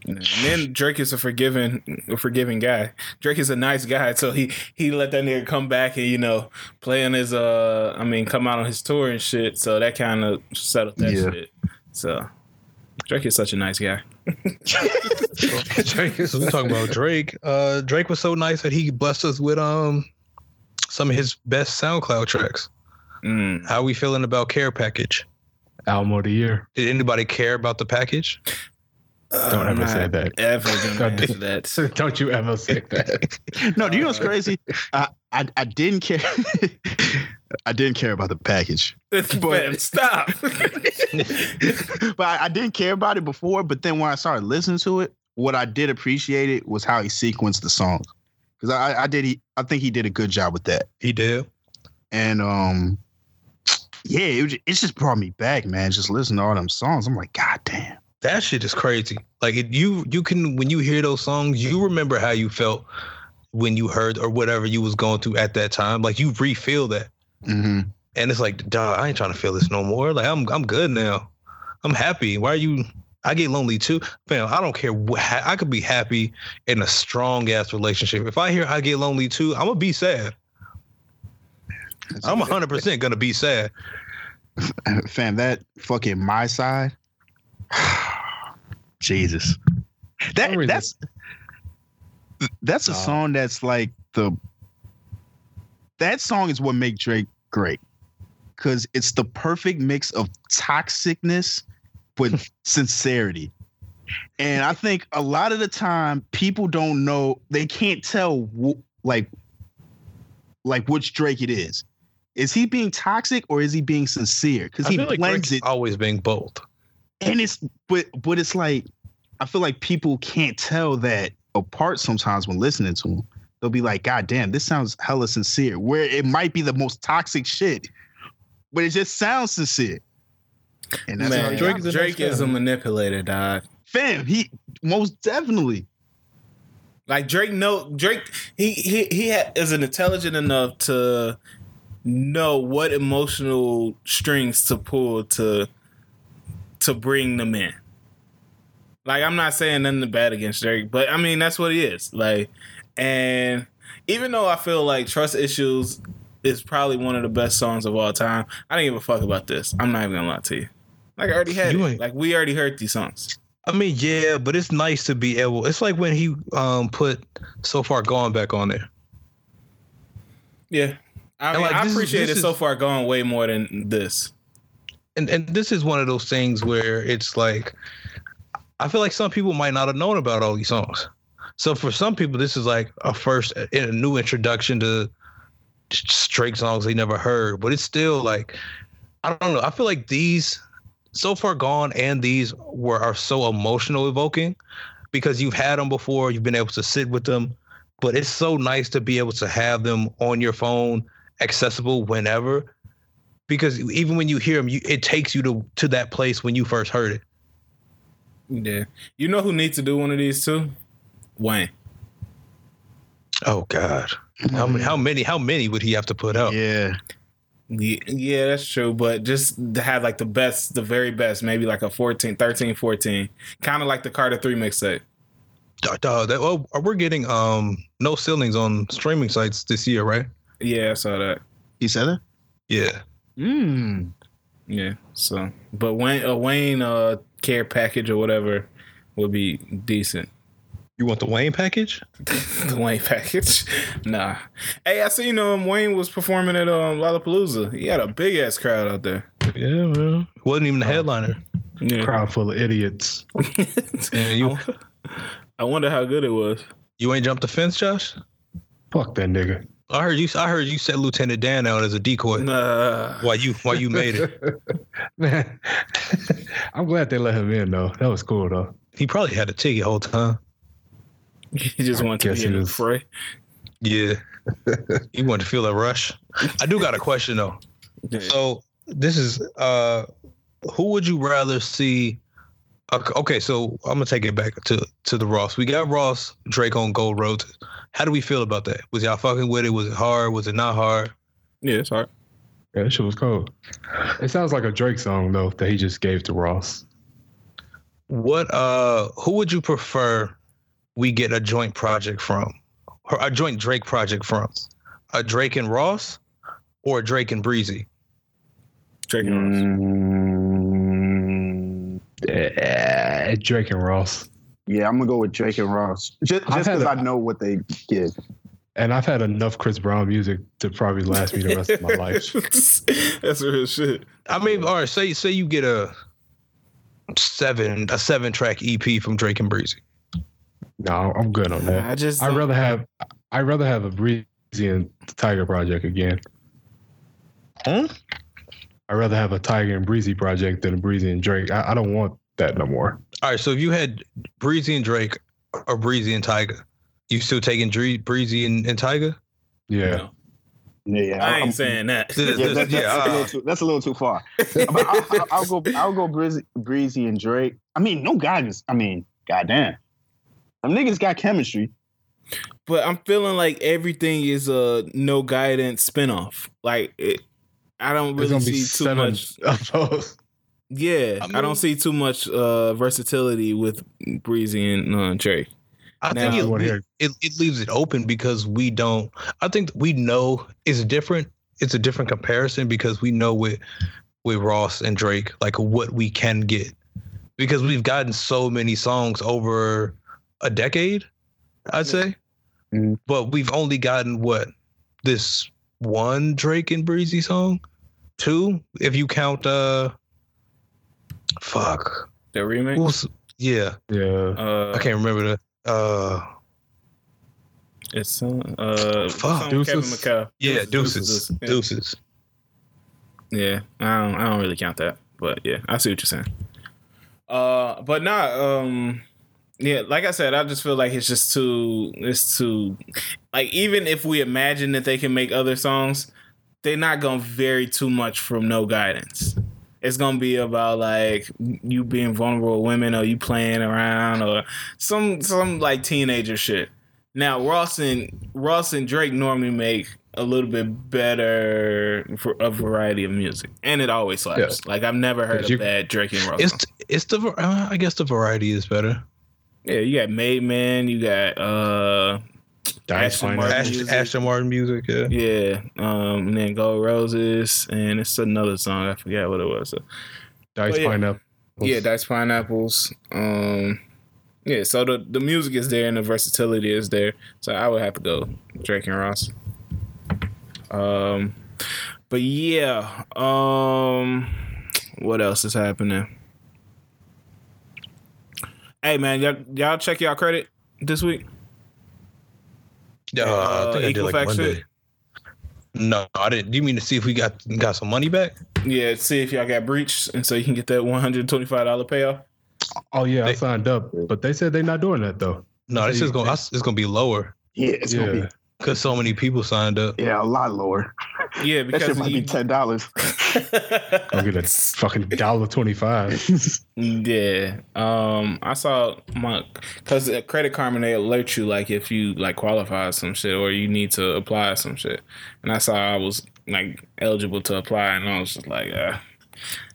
And then Drake is a forgiving, a forgiving guy. Drake is a nice guy, so he he let that nigga come back and you know play on his uh, I mean, come out on his tour and shit. So that kind of settled that Yeah. shit. So Drake is such a nice guy. Drake is we talking about Drake. Uh Drake was so nice that he blessed us with um some of his best SoundCloud tracks. Mm. How we feeling about Care Package? Album of the year. Did anybody care about the package? Don't ever I'm say not that. Ever gonna answer that? Don't you ever say that. No, do you know what's crazy? I, I I didn't care. I didn't care about the package, Man, stop. but I, I didn't care about it before. But then when I started listening to it, what I did appreciate it was how he sequenced the songs. Because I, I did he I think he did a good job with that. He did. And um, yeah, it, was, it just brought me back, man. Just listening to all them songs, I'm like, God damn. That shit is crazy. Like it, you you can when you hear those songs, you remember how you felt when you heard or whatever you was going through at that time. Like you re-feel that. Mm-hmm. And it's like, dog, I ain't trying to feel this no more. Like I'm I'm good now. I'm happy. Why are you I get lonely too. Fam, I don't care what I could be happy in a strong ass relationship. If I hear I get lonely too, I'm gonna be sad. I'm 100% gonna be sad. fam, that fucking my side. Jesus, that that's that's a song that's like the that song is what make Drake great because it's the perfect mix of toxicness with sincerity. and I think a lot of the time people don't know they can't tell wh- like like which Drake it is. Is he being toxic or is he being sincere? Because he like blends Drake's it, always being both. and it's but but it's like I feel like people can't tell that apart sometimes when listening to them. They'll be like, God damn, this sounds hella sincere. Where it might be the most toxic shit, but it just sounds sincere. And that's how Man, Drake Drake, is a Drake is a manipulator, dog. fam. He most definitely. Like Drake, no Drake, he he he ha- is an intelligent enough to know what emotional strings to pull to to bring them in. Like I'm not saying nothing bad against Drake, but I mean that's what he is. Like, and even though I feel like Trust Issues is probably one of the best songs of all time, I don't give a fuck about this. I'm not even gonna lie to you. Like I already had it. Like we already heard these songs. I mean, yeah, but it's nice to be able. It's like when he um put so far gone back on there. Yeah. I, mean, like, I is- appreciate it so is- far gone way more than this. and and this is one of those things where it's like I feel like some people might not have known about all these songs. So for some people, this is like a first a new introduction to Drake songs they never heard. But it's still like I don't know. I feel like these so far gone and these were are so emotional evoking because you've had them before. You've been able to sit with them, but it's so nice to be able to have them on your phone, accessible whenever because even when you hear them, you, it takes you to to that place when you first heard it. Yeah. You know who needs to do one of these too? Wayne. Oh God, how many? How many? How many would he have to put up? Yeah. Yeah, yeah, that's true. But just to have like the best, the very best, maybe like a 14, 13, 14. Kind of like the Carter 3 mixtape. Dog, dog, that, well, we're getting um no ceilings on streaming sites this year, right? Yeah, I saw that. He said that? Yeah. Mm. Yeah. So, but Wayne, a Wayne uh, care package or whatever would be decent. You want the Wayne package? the Wayne package. Nah. Hey, I seen um Wayne was performing at um Lollapalooza. He had a big ass crowd out there. Yeah, well, wasn't even the headliner. Yeah. Crowd full of idiots. And you I wonder how good it was. you ain't jumped the fence, Josh? Fuck that nigga. I heard you. I heard you set Lieutenant Dan out as a decoy. Nah. While you while you made it, Man, I'm glad they let him in though. That was cool though. he probably had a ticket the whole time. He just wanted to guess be in he the was- fray. Yeah, he wanted to feel that rush. I do got a question though. Yeah. So this is uh who would you rather see okay, okay, so I'm gonna take it back to to the Ross. We got Ross Drake on Gold Roses. How do we feel about that? Was y'all fucking with it? Was it hard? Was it not hard? Yeah, it's hard. Yeah, that shit was cold. It sounds like a Drake song though that he just gave to Ross. What uh who would you prefer we get a joint project from? Or a joint Drake project from? A Drake and Ross or a Drake and Breezy? Drake and Ross. Mm, Eh, Drake and Ross. Yeah, I'm gonna go with Drake and Ross. Just I've just had because I know what they give. And I've had enough Chris Brown music to probably last me the rest of my life. That's real shit. I mean, all right, say say you get a seven a seven track EP from Drake and Breezy. No, I'm good on that. I just I'd rather have I'd rather have a Breezy and Tyga project again. Huh? I'd rather have a Tyga and Breezy project than a Breezy and Drake. I, I don't want that no more. All right, so if you had Breezy and Drake or Breezy and Tyga, you still taking Dre- Breezy and, and Tyga? Yeah. Yeah, yeah. I I'm- ain't saying that. This- Yeah, that, that's, yeah, a uh, little too, that's a little too far. I'll, I'll, I'll go. I'll go breezy, breezy and Drake. I mean, no guidance. I mean, goddamn, them niggas got chemistry. But I'm feeling like everything is a no guidance spinoff. Like it, I don't really see too seven much. of those. Yeah, I, I don't see too much uh, versatility with Breezy and uh, Drake. I Now- think You it, it it leaves it open because we don't. I think we know it's different. It's a different comparison because we know with with Ross and Drake like what we can get because we've gotten so many songs over a decade. I'd say, Mhm. but we've only gotten what this one Drake and Breezy song, two if you count. uh Fuck. The remake. Who's, Yeah, Yeah. Uh, I can't remember the. Uh, It's uh, uh Fuck, some Kevin McCall. yeah, deuces, Yeah. deuces. Yeah, I don't, I don't really count that, but yeah, I see what you're saying. Uh, but not um, yeah, like I said, I just feel like it's just too, it's too, like even if we imagine that they can make other songs, they're not gonna vary too much from no guidance. It's gonna be about like you being vulnerable with women, or you playing around, or some some like teenager shit. Now Ross and Ross and Drake normally make a little bit better for a variety of music, and it always slaps. Yeah. Like I've never heard a bad Drake and Ross. It's song. it's the uh, I guess the variety is better. Yeah, you got Made Man, you got uh Dice Aston Martin. Aston, music. Aston Martin music. Yeah. yeah, um and then Gold Roses and it's another song, I forgot what it was. So, Dice yeah. Pineapple. yeah, Dice Pineapples. Um yeah, so the, the music is there and the versatility is there. So I would have to go Drake and Ross. Um but yeah, um what else is happening? Hey man, y'all, y'all check y'all credit this week? Uh, I think I did like Equifax Monday. shit? No, I didn't. Do you mean to see if we got got some money back? Yeah, see if y'all got breached, and so you can get that one hundred twenty-five dollar payoff. Oh yeah, I signed up, but they said they're not doing that though. No, this is going. to It's going to be lower Yeah, it's yeah. gonna be because so many people signed up. yeah a lot lower. Yeah, That because shit might be ten dollars. I'll get a fucking dollar twenty five. yeah. Um, I saw my because Credit Karma they alert you like if you like qualify some shit or you need to apply some shit, and I saw I was like eligible to apply, and I was just like, uh,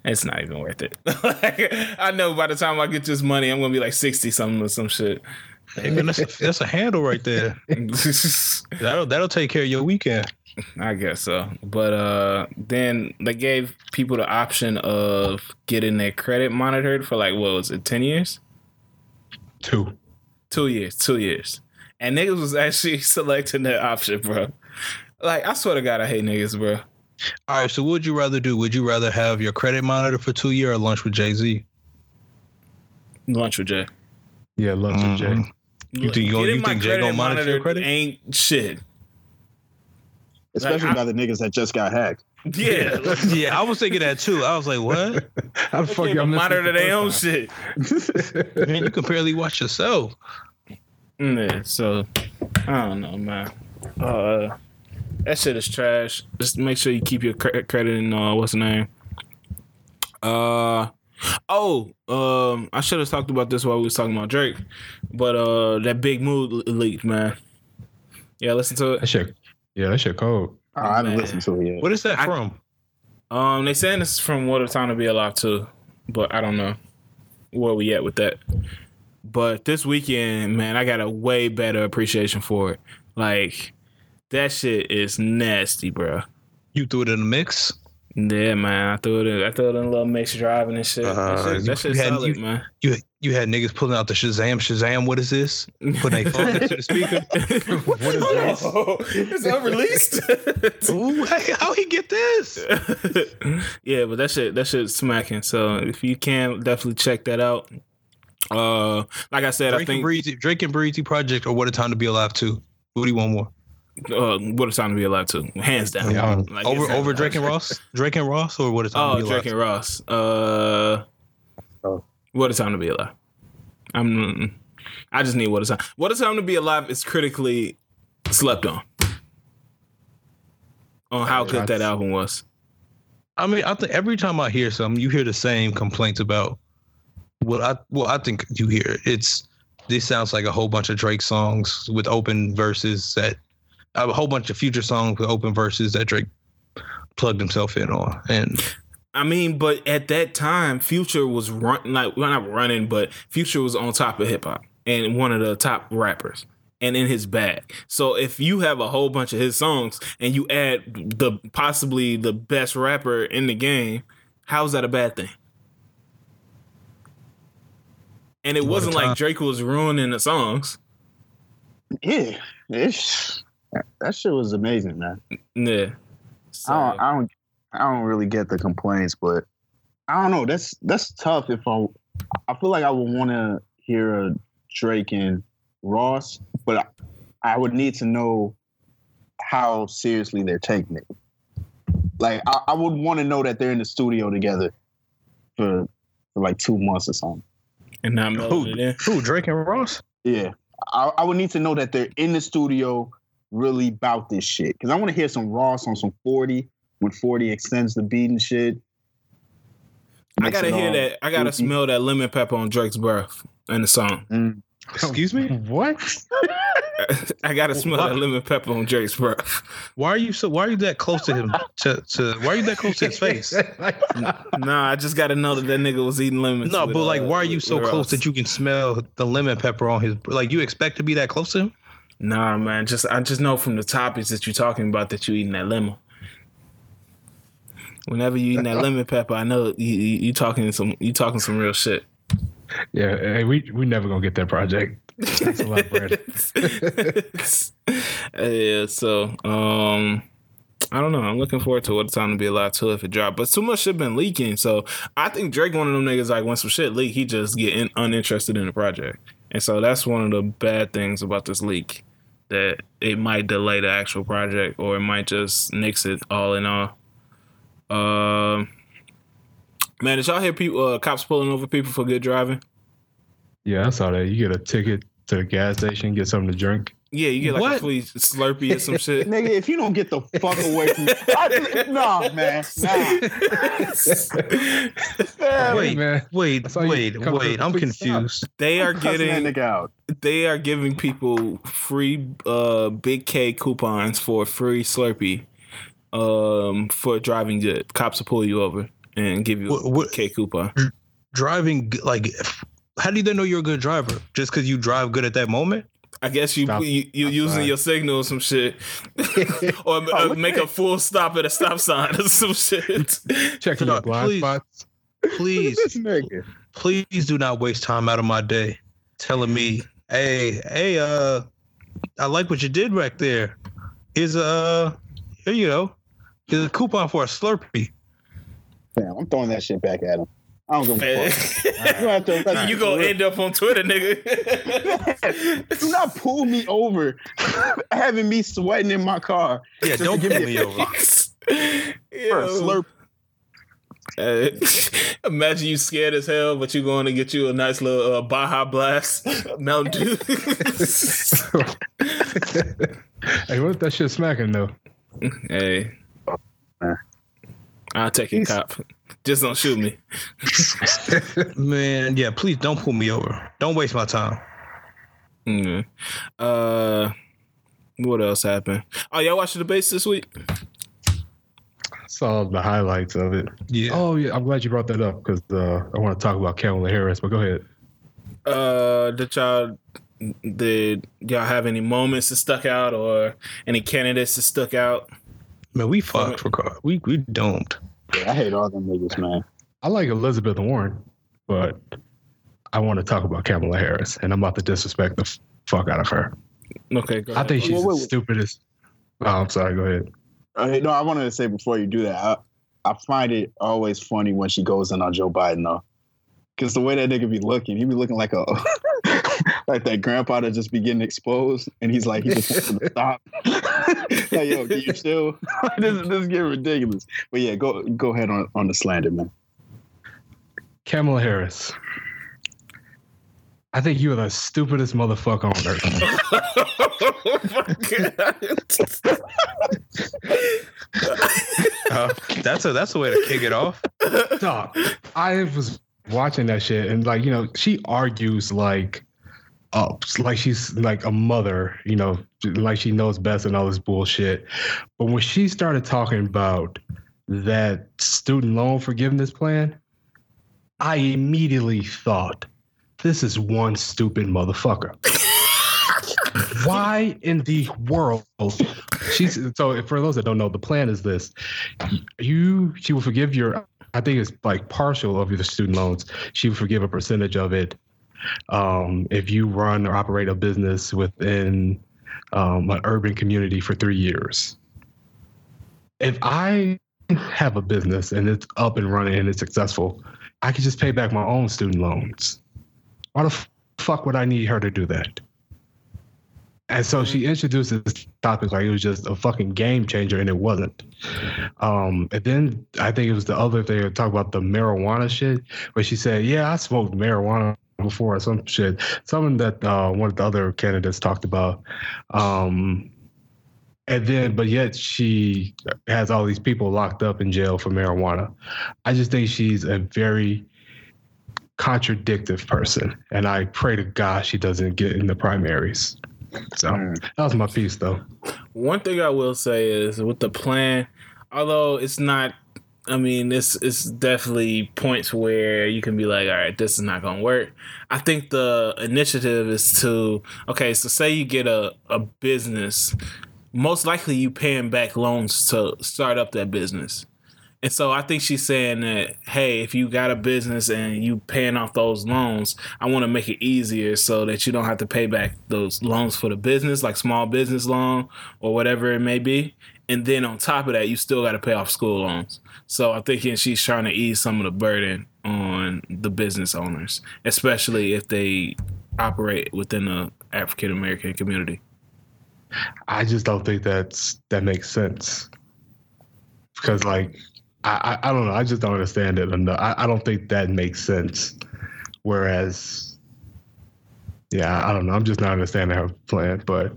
it's not even worth it. like, I know by the time I get this money, I'm gonna be like sixty something or some shit. Hey man, that's a, that's a handle right there. That'll that'll take care of your weekend. I guess so. But uh then they gave people the option of getting their credit monitored for like what was it, ten years? Two. Two years, two years. And niggas was actually selecting that option, bro. Like I swear to God, I hate niggas, bro. All right, so what would you rather do? Would you rather have your credit monitor for two year or lunch with Jay Z? Lunch with Jay. Yeah, lunch with Jay. Mhm. You think you you think Jay gonna monitor your credit? Ain't shit. Especially I- by the niggas that just got hacked. Yeah. yeah, I was thinking that too. I was like, what? I'm They fuck can't y'all even missed it monitor their own first shit. time? Man, you can barely watch yourself. Yeah, so I don't know, man. Uh, that shit is trash. Just make sure you keep your cre- credit in. Uh, what's the name? Uh, oh, um, I should have talked about this while we was talking about Drake, but uh, that big mood leaked, man. Yeah, listen to That it. shit. Yeah, that shit cold. Oh, I haven't Man. listened to it yet. What is that I- from? Um, they saying it's from What a Time to Be Alive too, but I don't know where we at with that. But this weekend, man, I got a way better appreciation for it. Like that shit is nasty, bro. You threw it in the mix. Yeah, man. I threw it in. I threw it in a little mix driving and shit. Uh, that shit, you- that shit's you had- solid, you- man. You you had niggas pulling out the Shazam. Shazam, what is this? Putting a phone into the speaker. what is this? It's unreleased. Ooh, hey, how he get this? yeah, but that shit that shit's smacking. So if you can, definitely check that out. Uh, like I said, I Drake and think Breezy, Drake and Breezy project, or what a time to be alive too. What do you want more? uh, what a time to be alive too, hands down. Yeah. Like, over over Drake and Ross, Drake and Ross, or what a time Oh, to be alive? Drake and Ross. Uh, Oh. What a time to be alive. I'm. I just need what a time. What a time to be alive is critically slept on. On how good that album was. I mean, I think every time I hear something, you hear the same complaints about. Well, I well, I think you hear it. It's this sounds like a whole bunch of Drake songs with open verses that a whole bunch of future songs with open verses that Drake plugged himself in on, and I mean, but at that time, Future was run like well, not running, but Future was on top of hip hop and one of the top rappers and in his bag. So if you have a whole bunch of his songs and you add the possibly the best rapper in the game, how's that a bad thing? And it What wasn't like Drake was ruining the songs. Yeah, it's, that shit was amazing, man. Yeah. So, I don't, I don't, I don't really get the complaints, but I don't know. That's that's tough if I I feel like I would want to hear a Drake and Ross, but I, I would need to know how seriously they're taking it. Like I, I would want to know that they're in the studio together for for like two months or something. And not melding it in. Who Drake and Ross? Yeah, I, I would need to know that they're in the studio really about this shit because I want to hear some Ross on some forty when forty extends the beat and shit. I gotta hear that. I gotta goofy. smell that lemon pepper on Drake's breath in the song. Mm. Excuse me. What? I gotta smell What? that lemon pepper on Drake's breath. Why are you so? Why are you that close to him? To, to why are you that close to his face? Nah, I just gotta know that that nigga was eating lemons. No, with, but like, uh, why are you with- so close Ross. that you can smell the lemon pepper on his? Like, you expect to be that close to him? Nah, man. Just I just know from the topics that you're talking about that you eating that lemon. Whenever you eating that lemon pepper, I know you, you, you talking some you talking some real shit. Yeah, hey, we we never gonna get that project. That's a lot of bread. yeah, so um I don't know. I'm looking forward to what it's time to be alive too if it dropped. But too much shit been leaking. So I think Drake one of them niggas like when some shit leak, he just get in, uninterested in the project. And so that's one of the bad things about this leak. That it might delay the actual project or it might just nix it all in all. Um Man, did y'all hear people uh, cops pulling over people for good driving? Yeah, I saw that. You get a ticket to the gas station, get something to drink. Yeah, you get like a What? free Slurpee or some shit. Nigga, if you don't get the fuck away from I, nah, man, nah. Wait, man. Wait, I saw you wait, wait. I'm complete stop. confused. they are Cussing getting nigga out. they are giving people free uh big K coupons for free Slurpee um for driving good. Cops will pull you over and give you What- a what- K coupon. Driving, like, how do they know you're a good driver? Just because you drive good at that moment? I guess you Stop. you, you using sign. your signal or some shit, or uh, look make at a full stop at a stop sign or some shit. Checking No, your blind please. spots. Please, please do not waste time out of my day telling me, hey, hey, uh, I like what you did right there. Is uh, here you go. Here's a coupon for a Slurpee. Damn, I'm throwing that shit back at him. I don't give a fuck. You you don't have to arrest me gonna end up on Twitter, nigga. Do not pull me over, having me sweating in my car. Yeah, Just don't to pull give me over. For a slurp. Uh, imagine you scared as hell, but you're going to get you a nice little uh, Baja Blast Mountain Dew. hey, what if that shit smacking though? hey, man. I'll take it, cop. Just don't shoot me. Man, yeah, please don't pull me over. Don't waste my time. Mm. Uh, what else happened? Oh, y'all watched the debates this week? Saw the highlights of it. Yeah. Oh yeah, I'm glad you brought that up because uh, I want to talk about Kamala Harris. But go ahead. Uh, did y'all did y'all have any moments that stuck out or any candidates that stuck out? Man, we fucked for car. We we don't. Yeah, I hate all them niggas, man. I like Elizabeth Warren, but I want to talk about Kamala Harris, and I'm about to disrespect the f- fuck out of her. Okay, go I think she's Wait, wait, the wait. stupidest. Oh, I'm sorry. Go ahead. Uh, no, I wanted to say before you do that, I, I find it always funny when she goes in on Joe Biden though, because the way that nigga be looking, he be looking like a like that grandpa that just be getting exposed, and he's like he just wants to stop. like yo, can you chill? this this is getting ridiculous. But yeah, go go ahead on on the slander, man. Kamala Harris. I think you are the stupidest motherfucker on earth. Uh, that's a that's a way to kick it off. Dog, I was watching that shit, and like you know, she argues like, uh, like she's like a mother, you know, like she knows best and all this bullshit. But when she started talking about that student loan forgiveness plan, I immediately thought, this is one stupid motherfucker. Why in the world? She's so for those that don't know, the plan is this: you she will forgive your, I think it's like partial of your student loans. She will forgive a percentage of it um, if you run or operate a business within um, an urban community for three years. If I have a business and it's up and running and it's successful, I could just pay back my own student loans. Why the fuck would I need her to do that? And so she introduced this topic like it was just a fucking game changer, and it wasn't. Um, and then I think it was the other thing to talk about the marijuana shit, where she said, "Yeah, I smoked marijuana before or some shit." Something that uh, one of the other candidates talked about. Um, and then, but yet she has all these people locked up in jail for marijuana. I just think she's a very contradictive person, and I pray to God she doesn't get in the primaries. So Mm. that was my piece, though. One thing I will say is with the plan, although it's not, I mean, it's it's definitely points where you can be like, all right, this is not gonna work. I think the initiative is to okay, so say you get a a business, most likely you paying back loans to start up that business. And so I think she's saying that, hey, if you got a business and you paying off those loans, I want to make it easier so that you don't have to pay back those loans for the business, like small business loan or whatever it may be. And then on top of that, you still got to pay off school loans. So I'm thinking she's trying to ease some of the burden on the business owners, especially if they operate within the African American community. I just don't think that's that makes sense because, like, I, I I don't know. I just don't understand it. I, I don't think that makes sense. Whereas, yeah, I don't know. I'm just not understanding her plan, but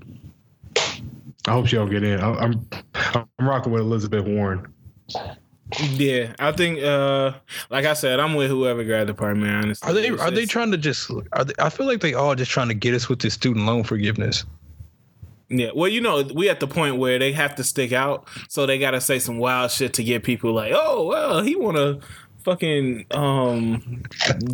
I hope she don't get in. I'm I'm, I'm rocking with Elizabeth Warren. Yeah, I think, uh, like I said, I'm with whoever grabbed the primary. Honestly, Are they It's- are they trying to just? Are they, I feel like they all just trying to get us with this student loan forgiveness. Yeah, well, you know, we at the point where they have to stick out, so they got to say some wild shit to get people like, oh, well, he want to fucking um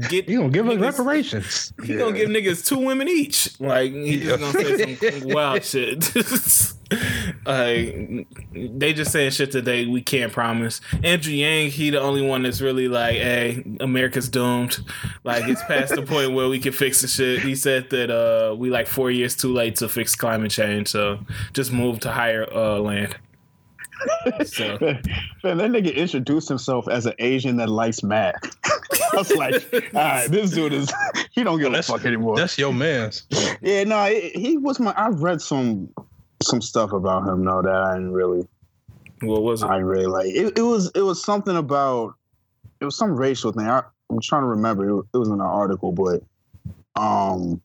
get You gonna give us reparations? He gonna give niggas two women each. Like he just gonna say some wild shit. like they just saying shit today we can't promise. Andrew Yang, he the only one that's really like, hey, America's doomed. Like it's past the point where we can fix the shit. He said that uh we like four years too late to fix climate change, so just move to higher uh land. So Man, that nigga introduced himself as an Asian that likes math. I was like, all right, this dude is he don't give a That's- fuck anymore. That's your man's. Yeah, no, it, he was my. I've read some some stuff about him though that I didn't really, what was it? I really like. It, it was it was something about it was some racial thing. I, I'm trying to remember. It, was- in an article, but um,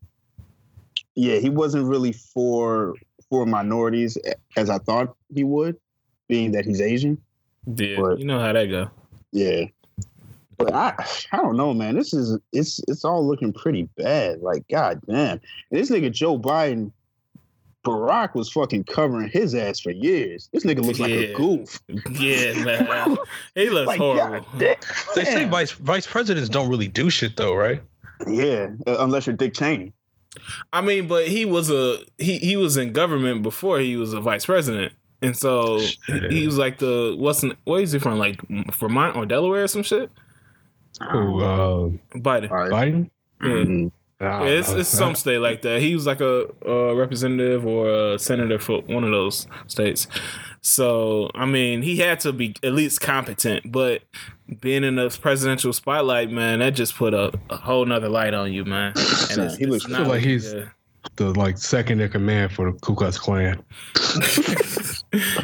yeah, he wasn't really for for minorities as I thought he would, being that he's Asian. Yeah, But- you know how that go. Yeah. But I I don't know, man. This is it's it's all looking pretty bad. Like, god damn. This nigga Joe Biden, Barack was fucking covering his ass for years. This nigga looks like a goof. Yeah, man. He looks Like, horrible. god damn. They say vice vice presidents don't really do shit though, right? Yeah, uh, unless you're Dick Cheney. I mean, but he was a he he was in government before he was a vice president, and so Shit. he was like the what's where is he from? Like Vermont or Delaware or some shit. Who, uh, Biden. All right. Biden? Yeah. Mhm. Nah, Yeah, it's, it's some state like that. He was like a, a representative or a senator for one of those states. So I mean, he had to be at least competent. But being in the presidential spotlight, man, that just put a, a whole nother light on you, man. And Yeah, he looks- I feel like he's- good. the like second in command for the Ku Klux Klan.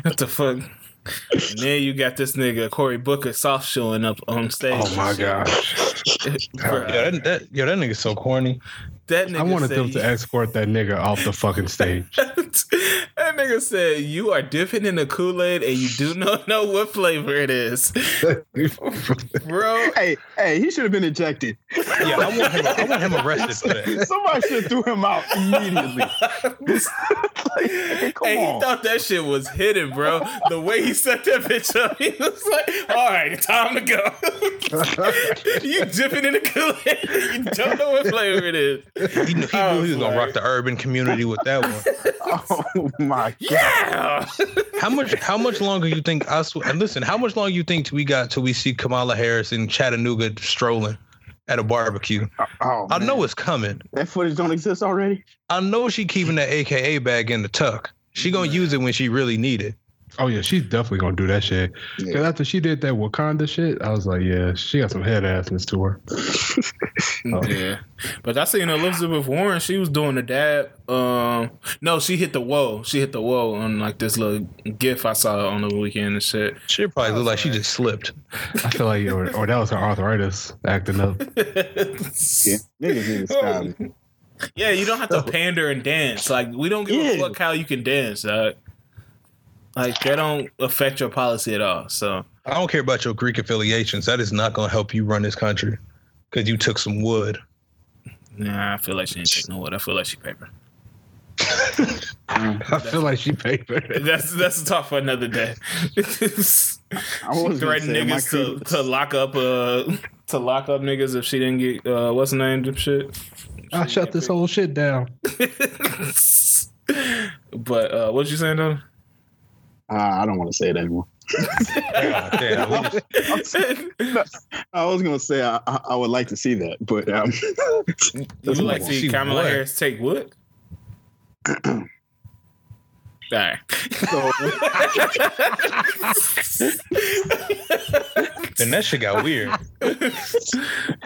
what the fuck? And then you got this nigga Cory Booker soft showing up on stage. Oh my gosh. Bruh, Yeah, that, that yo, that nigga's so corny. that nigga I wanted said them to escort that nigga off the fucking stage. that nigga said you are dipping in the Kool Aid and you do not know what flavor it is, bro. Hey, hey, he should have been ejected. Yeah, I want him. I want him arrested for that. Somebody should have threw him out immediately. Like, come Hey, he thought that shit was hidden, bro. The way he set that bitch up, he was like, "All right, time to go." you dipping in the Kool Aid, you don't know what flavor it is. He knew, he, Oh, knew he was gonna oh, rock the urban community with that one. Oh my god. Yeah. How much? How much longer you think us? And listen, how much longer you think till we got till we see Kamala Harris in Chattanooga strolling at a barbecue? Oh, oh I know it's coming. that footage don't exist already. I know she keeping that AKA bag in the tuck. She gonna use it when she really need it. Oh yeah, she's definitely gonna do that shit. Because Yeah. after she did that Wakanda shit, I was like, yeah, she got some head assness to her. Oh. Yeah, but I seen Elizabeth Warren. She was doing the dab. Um, no, she hit the whoa. She hit the whoa on like this little gif I saw on the weekend and shit. She probably looked like she just slipped. I feel like, or, or that was her arthritis acting up. Yeah. Niggas need to stop it. Yeah, you don't have to pander and dance. Like we don't give a fuck how you can dance. Dog. Like that don't affect your policy at all. So I don't care about your Greek affiliations. That is not going to help you run this country because you took some wood. nah, I feel like she ain't take no wood. I feel like she paper. I feel like she paper. That's that's a talk for another day. I she gonna threatened niggas to, to lock up uh to lock up niggas if she didn't get uh what's the name of shit. I shut this whole shit down. but uh what you saying though? Uh, I don't want to say it anymore. God damn, we just- I was gonna say I, I, I would like to see that, but um, you would like to see Kamala what? Harris take what? All right. so then that shit got weird.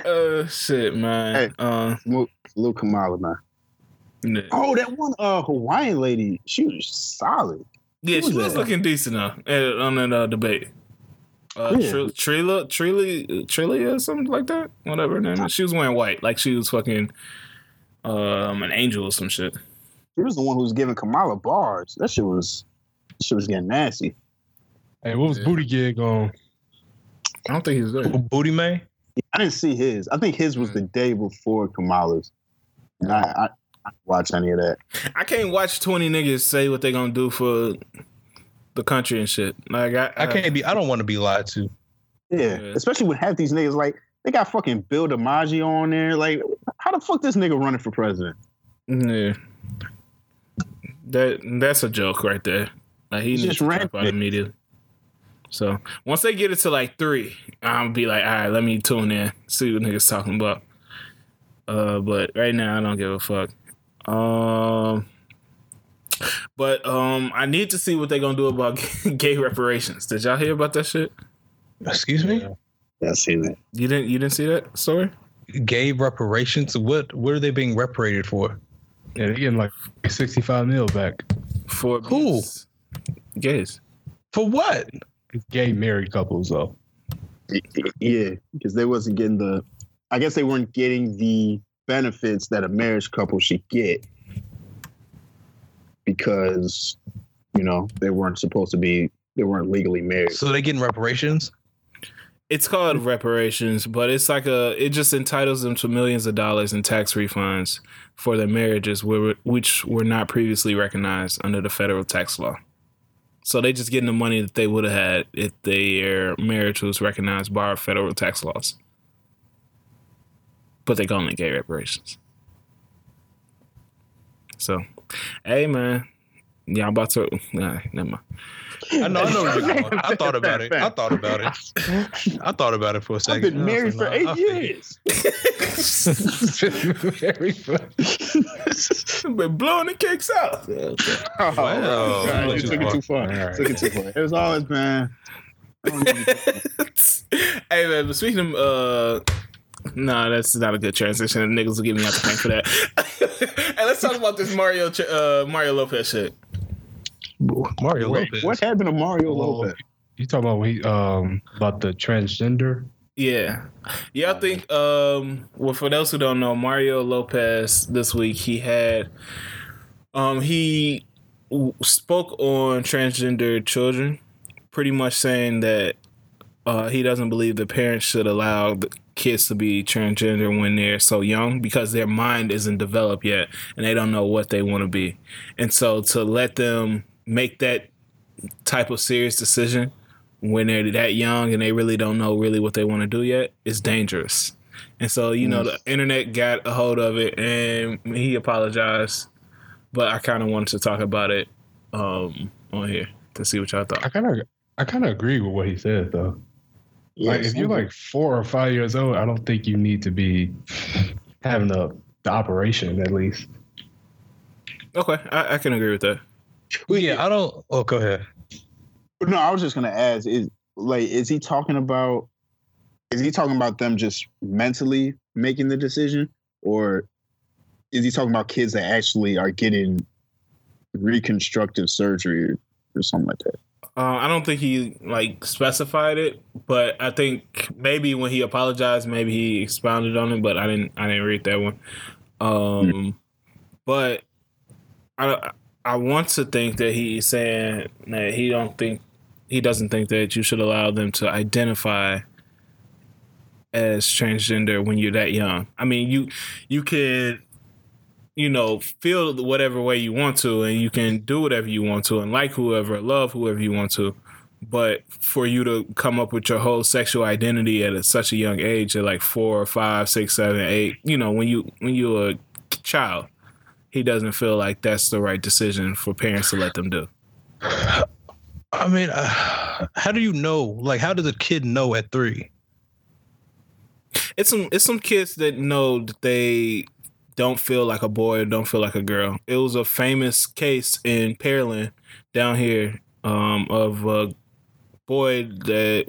uh shit, man. Hey. Uh, Luke, Luke Kamala, man. yeah, Oh, that one uh Hawaiian lady, she was solid. Yeah who she was was looking decent though uh, on that uh, debate. Uh, Yeah. Tr- Trila, Trila, Trila, or something like that. Whatever her name is. She was wearing white, like she was fucking um an angel or some shit. She was the one who was giving Kamala bars. That shit was, that shit was getting nasty. Hey, what was Yeah. Buttigieg on? I don't think he was there. Booty man. I didn't see his. I think his was the day before Kamala's. And I, I, I didn't watch any of that. I can't watch twenty niggas say what they gonna do for the country and shit. Like I, I can't be. I don't want to be lied to. Yeah, Yeah. especially when half these niggas like they got fucking Bill DiMaggio on there. Like, how the fuck this nigga running for president? Yeah. That that's a joke right there. Like he just to drop out random. immediately. So once they get it to like three, I'll be like, all right, let me tune in, see what niggas talking about. Uh, but right now I don't give a fuck. Um, but um, I need to see what they're gonna do about gay reparations. Did y'all hear about that shit? Excuse me. Yeah, I seen that. You didn't? You didn't see that story? Gay reparations. What? What are they being reparated for? Yeah, they're getting like 65 mil back. For Who? Gays. For what? Gay married couples, though. Yeah, because they wasn't getting the. I guess they weren't getting the benefits that a marriage couple should get because, you know, they weren't supposed to be. They weren't legally married. So they getting reparations? It's called reparations, but it's like a it just entitles them to millions of dollars in tax refunds for their marriages were, which were not previously recognized under the federal tax law. So they just getting the money that they would have had if their marriage was recognized by our federal tax laws. But they're calling it gay reparations. So, hey man, y'all about to nah, never mind. I know. I know where you're going. I thought about it. I thought about it. I thought about it for a I've second. been married for eight I feel you. years. Very funny. Been blowing the cakes out. Oh, Wow. God, That you took it too far. All right. Took it too far. It was always man. I don't know. hey man, but speaking of uh nah, that's not a good transition. Niggas will give me out the paint for that. hey, let's talk about this Mario uh Mario Lopez shit. Mario Wait, Lopez. what happened to Mario Oh. Lopez? You talking about when he, um about the transgender? Yeah. Yeah, I think um well for those who don't know, Mario Lopez this week he had um he spoke on transgender children, pretty much saying that uh he doesn't believe the parents should allow the kids to be transgender when they're so young because their mind isn't developed yet and they don't know what they want to be. And so to let them make that type of serious decision when they're that young and they really don't know really what they want to do yet is dangerous. And so, you know, the internet got a hold of it and he apologized. But I kind of wanted to talk about it um, on here to see what y'all thought. I kind of I kind of agree with what he said though. Like if you're like four or five years old, I don't think you need to be having the the operation at least. Okay, I, I can agree with that. Well, yeah, I don't. Oh, go ahead. No, I was just gonna ask: is like, is he talking about? Is he talking about them just mentally making the decision, or is he talking about kids that actually are getting reconstructive surgery or something like that? Uh, I don't think he like specified it, but I think maybe when he apologized, maybe he expounded on it. But I didn't. I didn't read that one. Um, but I I want to think that he's saying that he don't think he doesn't think that you should allow them to identify as transgender when you're that young. I mean, you you could you know feel whatever way you want to, and you can do whatever you want to, and like whoever, love whoever you want to. But for you to come up with your whole sexual identity at a, such a young age, at like four, five, six, seven, eight, you know, when you when you're a child, he doesn't feel like that's the right decision for parents to let them do. I mean, uh, how do you know? Like, how does a kid know at three? It's some it's some kids that know that they don't feel like a boy or don't feel like a girl. It was a famous case in Pearland down here um, of a boy that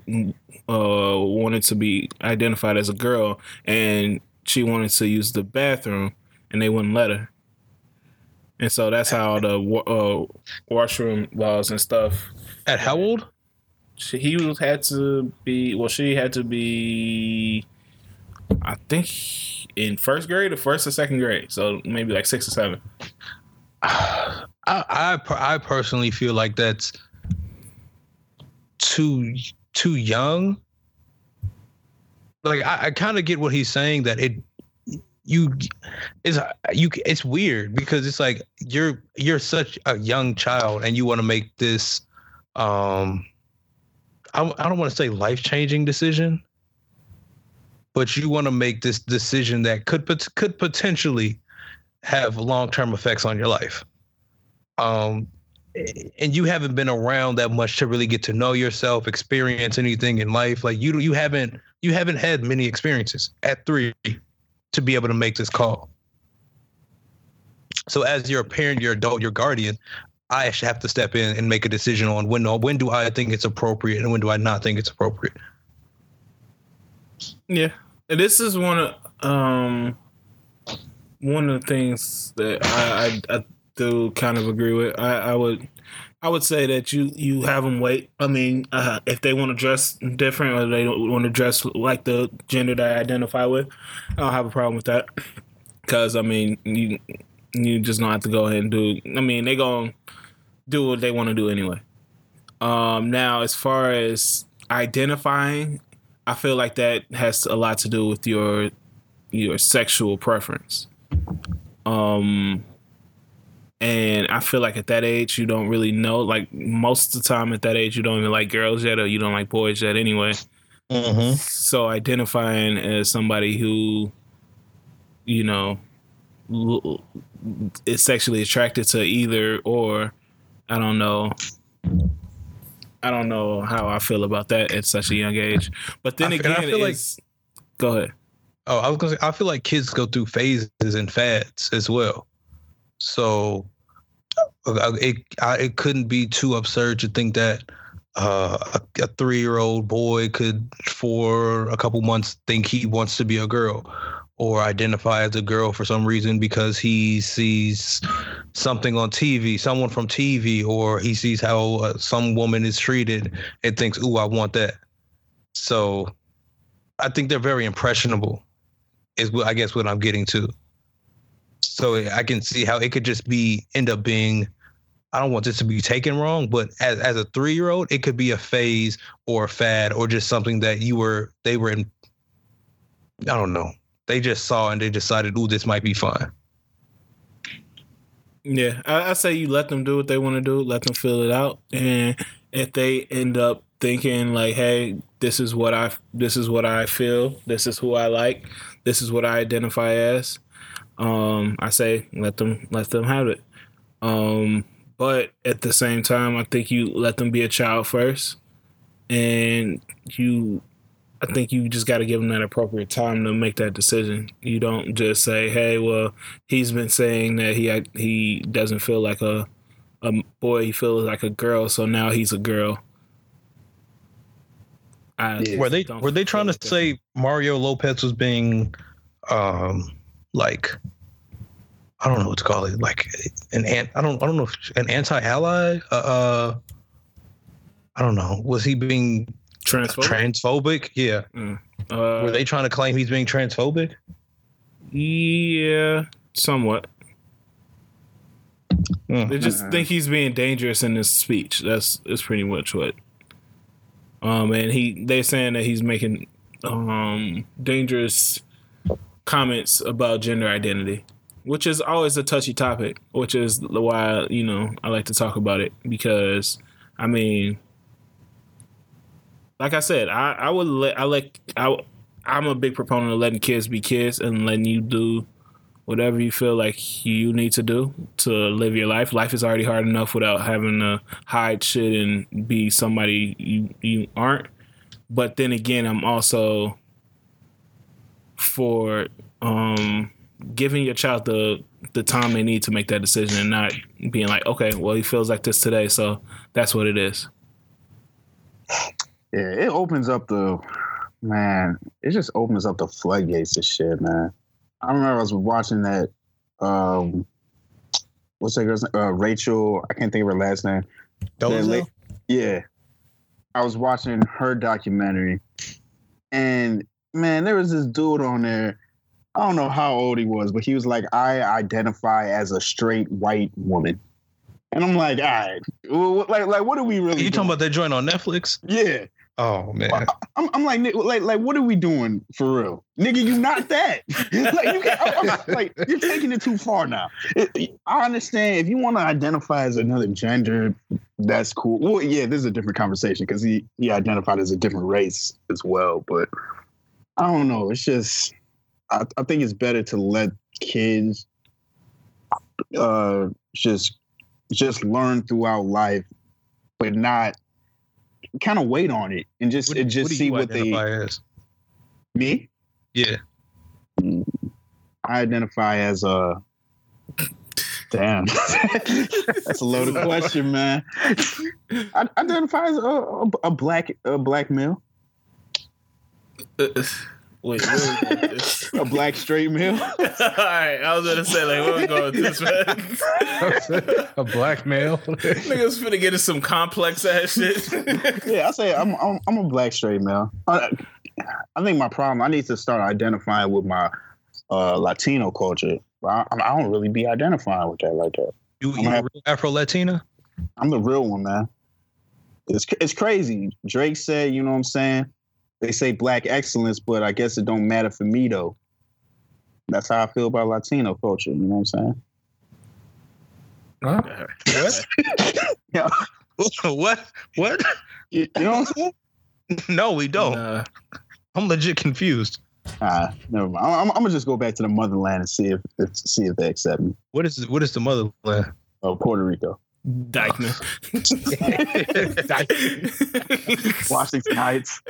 uh, wanted to be identified as a girl and she wanted to use the bathroom and they wouldn't let her. And so that's how the uh, washroom laws and stuff. At how old? She, he was had to be well. She had to be, I think, in first grade or first or second grade. So maybe like six or seven. I I, I personally feel like that's too too young. Like I, I kind of get what he's saying that it you it's you it's weird because it's like you're you're such a young child and you want to make this um I, I don't want to say life-changing decision but you want to make this decision that could could potentially have long-term effects on your life um and you haven't been around that much to really get to know yourself experience anything in life like you you haven't you haven't had many experiences at 3 to be able to make this call. So as your parent, your adult, your guardian, I have to step in and make a decision on when when do I think it's appropriate and when do I not think it's appropriate. Yeah, and this is one of um one of the things that I, I, I do kind of agree with. I, I would I would say that you you have them wait. I mean, uh, if they want to dress different or they don't want to dress like the gender that I identify with, I don't have a problem with that. Because I mean, you you just don't have to go ahead and do. I mean, they gonna do what they want to do anyway. Um, now, as far as identifying, I feel like that has a lot to do with your your sexual preference. Um, and I feel like at that age, you don't really know. Like most of the time at that age, you don't even like girls yet, or you don't like boys yet anyway. Mm-hmm. So identifying as somebody who, you know, is sexually attracted to either or, I don't know. I don't know how I feel about that at such a young age. But then I, again, I feel like. Go ahead. Oh, I was gonna say I feel like kids go through phases and fads as well. So uh, it it couldn't be too absurd to think that uh, a, a three year old boy could for a couple months think he wants to be a girl or identify as a girl for some reason because he sees something on TV, someone from TV, or he sees how uh, some woman is treated and thinks, "Ooh, I want that." So, I think they're very impressionable. Is what I guess what I'm getting to. So I can see how it could just be end up being. I don't want this to be taken wrong, but as as a three year old, it could be a phase or a fad or just something that you were they were in. I don't know. They just saw and they decided, "Ooh, this might be fun." Yeah, I, I say you let them do what they want to do, let them fill it out, and if they end up thinking like, "Hey, this is what I this is what I feel, this is who I like, this is what I identify as," um, I say let them let them have it. Um, but at the same time, I think you let them be a child first, and you I think you just got to give them that appropriate time to make that decision. You don't just say, "Hey, well, he's been saying that he he doesn't feel like a a boy, he feels like a girl, so now he's a girl." I Yeah. Were they were they trying feel to like that. say Mario Lopez was being, um, like, I don't know what to call it, like an ant. I don't I don't know if an anti-ally. Uh, uh I don't know. Was he being transphobic? transphobic? Yeah. uh, Were they trying to claim he's being transphobic? Yeah, somewhat. Hmm. They just Uh-uh. think he's being dangerous in his speech. That's that's pretty much what. Um, and he they're saying that he's making um dangerous comments about gender identity, which is always a touchy topic. Which is why you know I like to talk about it because I mean, like I said, I I would let I like I I'm a big proponent of letting kids be kids and letting you do whatever you feel like you need to do to live your life. Life is already hard enough without having to hide shit and be somebody you you aren't. But then again, I'm also for um giving your child the the time they need to make that decision and not being like, okay, well he feels like this today, so that's what it is. Yeah, it opens up the man. It just opens up the floodgates of shit, man. I remember I was watching that. Um, what's that girl's name? Uh, Rachel. I can't think of her last name. La- Yeah, I was watching her documentary, and man, there was this dude on there. I don't know how old he was, but he was like, "I identify as a straight white woman," and I'm like, "All right, well, like, like, what are we really?" you talking doing?" about that joint on Netflix? Yeah, Oh man. I'm, I'm like, like, like, what are we doing for real, nigga? You not that. like, you can, I'm, I'm like, you're taking it too far now. It- I understand if you want to identify as another gender, that's cool. Well, yeah, this is a different conversation because he he identified as a different race as well. But I don't know. It's just, I, I think it's better to let kids, uh, just just learn throughout life, but not kind of wait on it and just What, and just what see what they identify as? me. Yeah. I identify as a. Damn, that's a loaded question, man. I identify as a, a, a black a black male, Uh, Wait, where we going with this? a black straight male. All right, I was gonna say like, where we going with this, man? a black male. Niggas finna get us some complex ass shit. Yeah, I say I'm I'm, I'm a black straight male. I, I think my problem. I need to start identifying with my uh, Latino culture. I, I don't really be identifying with that like that. You, I'm you happy. Afro Latina? I'm the real one, man. It's it's crazy. Drake said, you know what I'm saying? They say black excellence, but I guess it don't matter for me though. That's how I feel about Latino culture. You know what I'm saying? Huh? What? what? What? You, you know what I'm saying? No, we don't. Nah. I'm legit confused. Ah, never mind. I'm, I'm gonna just go back to the motherland and see if, if see if they accept me. What is what is the motherland? Oh, Puerto Rico, Dyckman. Washington Heights.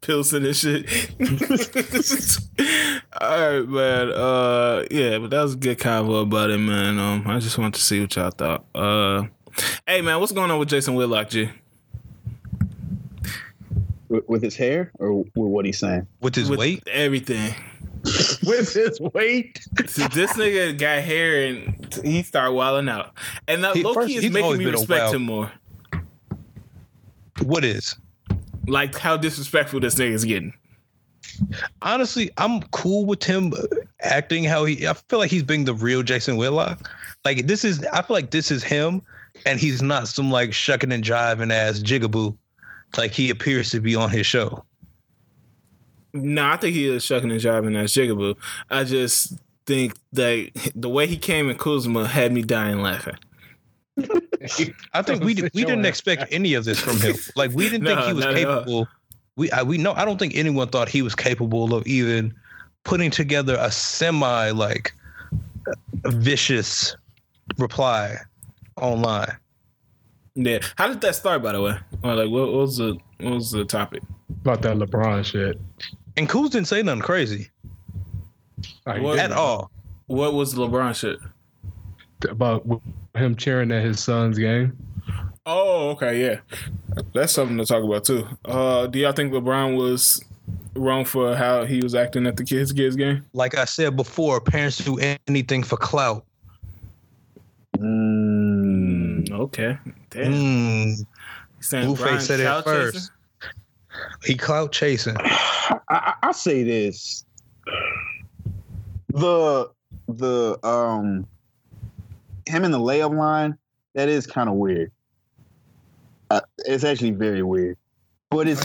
Pilsen and shit. All right, man. Uh, yeah, but that was a good convo about it, man. Um, I just wanted to see what y'all thought. Uh, hey, man, what's going on with Jason Whitlock, G? With, with his hair or with what he's saying? With his with weight? everything. With his weight. So this nigga got hair and he started wilding out, and that He- low first, is making me respect him more. What is? Like how disrespectful this nigga is getting. Honestly, I'm cool with him acting how he. I feel like he's being the real Jason Whitlock. Like this is. I feel like this is him, and he's not some like shucking and jiving ass jigaboo, like he appears to be on his show. No, I think he is shucking and jiving as Jigaboo. I just think that the way he came in Kuzma had me dying laughing. I think we Sit we didn't expect any of this from him. Like we didn't think he was not at all. capable. We I, we know. I don't think anyone thought he was capable of even putting together a semi like vicious reply online. Yeah. How did that start, by the way? Or like, what, what was the what was the topic? About that LeBron shit. And Kuz didn't say nothing crazy What? at all. What was LeBron shit? About him cheering at his son's game. Oh, okay, yeah. That's something to talk about too. Uh, do y'all think LeBron was wrong for how he was acting at the kids kids game? Like I said before, parents do anything for clout. Mm, Okay. Damn. Mm, Blueface said it first. chasing? He clout chasing. I, I, I say this: the the um him in the layup line that is kind of weird. Uh, it's actually very weird, but it's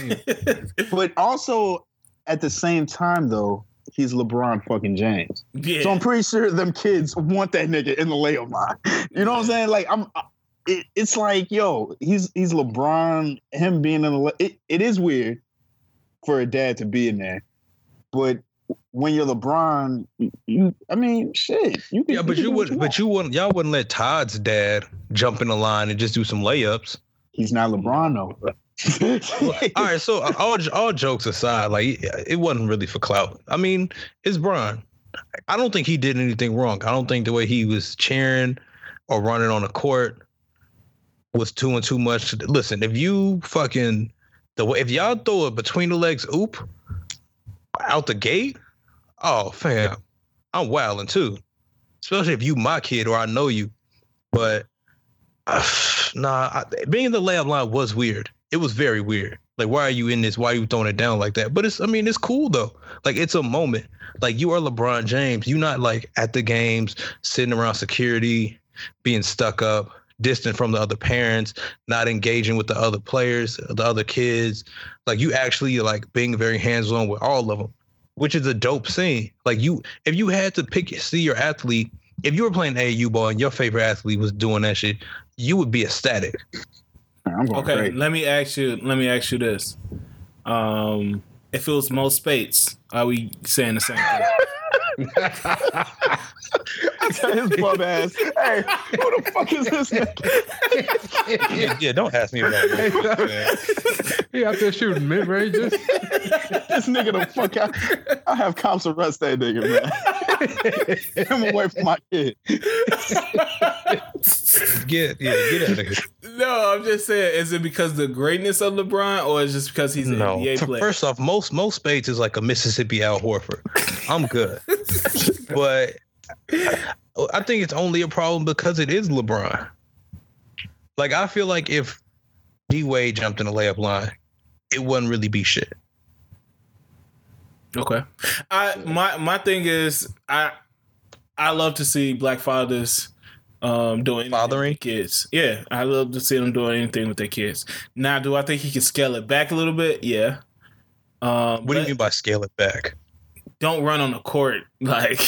but also at the same time though he's LeBron fucking James. yeah. So I'm pretty sure them kids want that nigga in the layup line. You know what I'm saying? Like I'm. It, it's like yo, he's he's LeBron. Him being in the lay- it, it is weird for a dad to be in there, but when you're LeBron, you, you I mean, shit. You can, Yeah, but you do what would, but you wouldn't, y'all wouldn't let Todd's dad jump in the line and just do some layups. He's not LeBron though. All right, so uh, all all jokes aside, like it wasn't really for clout. I mean, it's Bron. I don't think he did anything wrong. I don't think the way he was cheering or running on the court was too and too much. Listen, if you fucking the way if y'all throw it between the legs, oop, out the gate, oh fam, I'm wilding too. Especially if you my kid or I know you. But uh, nah, I, being in the layup line was weird. It was very weird. Like, why are you in this? Why are you throwing it down like that? But it's, I mean, it's cool though. Like, it's a moment. Like, you are LeBron James. You're not like at the games, sitting around security, being stuck up, distant from the other parents, not engaging with the other players, the other kids. Like, you actually like being very hands on with all of them, which is a dope scene. Like, you, if you had to pick, see your athlete, if you were playing AU ball and your favorite athlete was doing that shit, you would be ecstatic. Okay, crazy. let me ask you. Let me ask you this: um, If it was Mo Spates, are we saying the same thing? I got his bum ass. Hey, who the fuck is this nigga? yeah, yeah, don't ask me about that. he out there shooting mid ranges. This nigga the fuck out. I have cops arrest that nigga, man. Get him away from my kid. Get yeah, get out of here. no, I'm just saying. Is it because the greatness of LeBron, or is it just because he's an No, NBA player? first off, most Mo Spates is like a Mississippi Al Horford. I'm good, but I think it's only a problem because it is LeBron. Like I feel like if D Wade jumped in the layup line, it wouldn't really be shit. Okay. I my my thing is I I love to see black fathers um doing Fathering? kids. Yeah, I love to see them doing anything with their kids. Now, do I think he can scale it back a little bit? Yeah. Um, What do you mean by scale it back? Don't run on the court like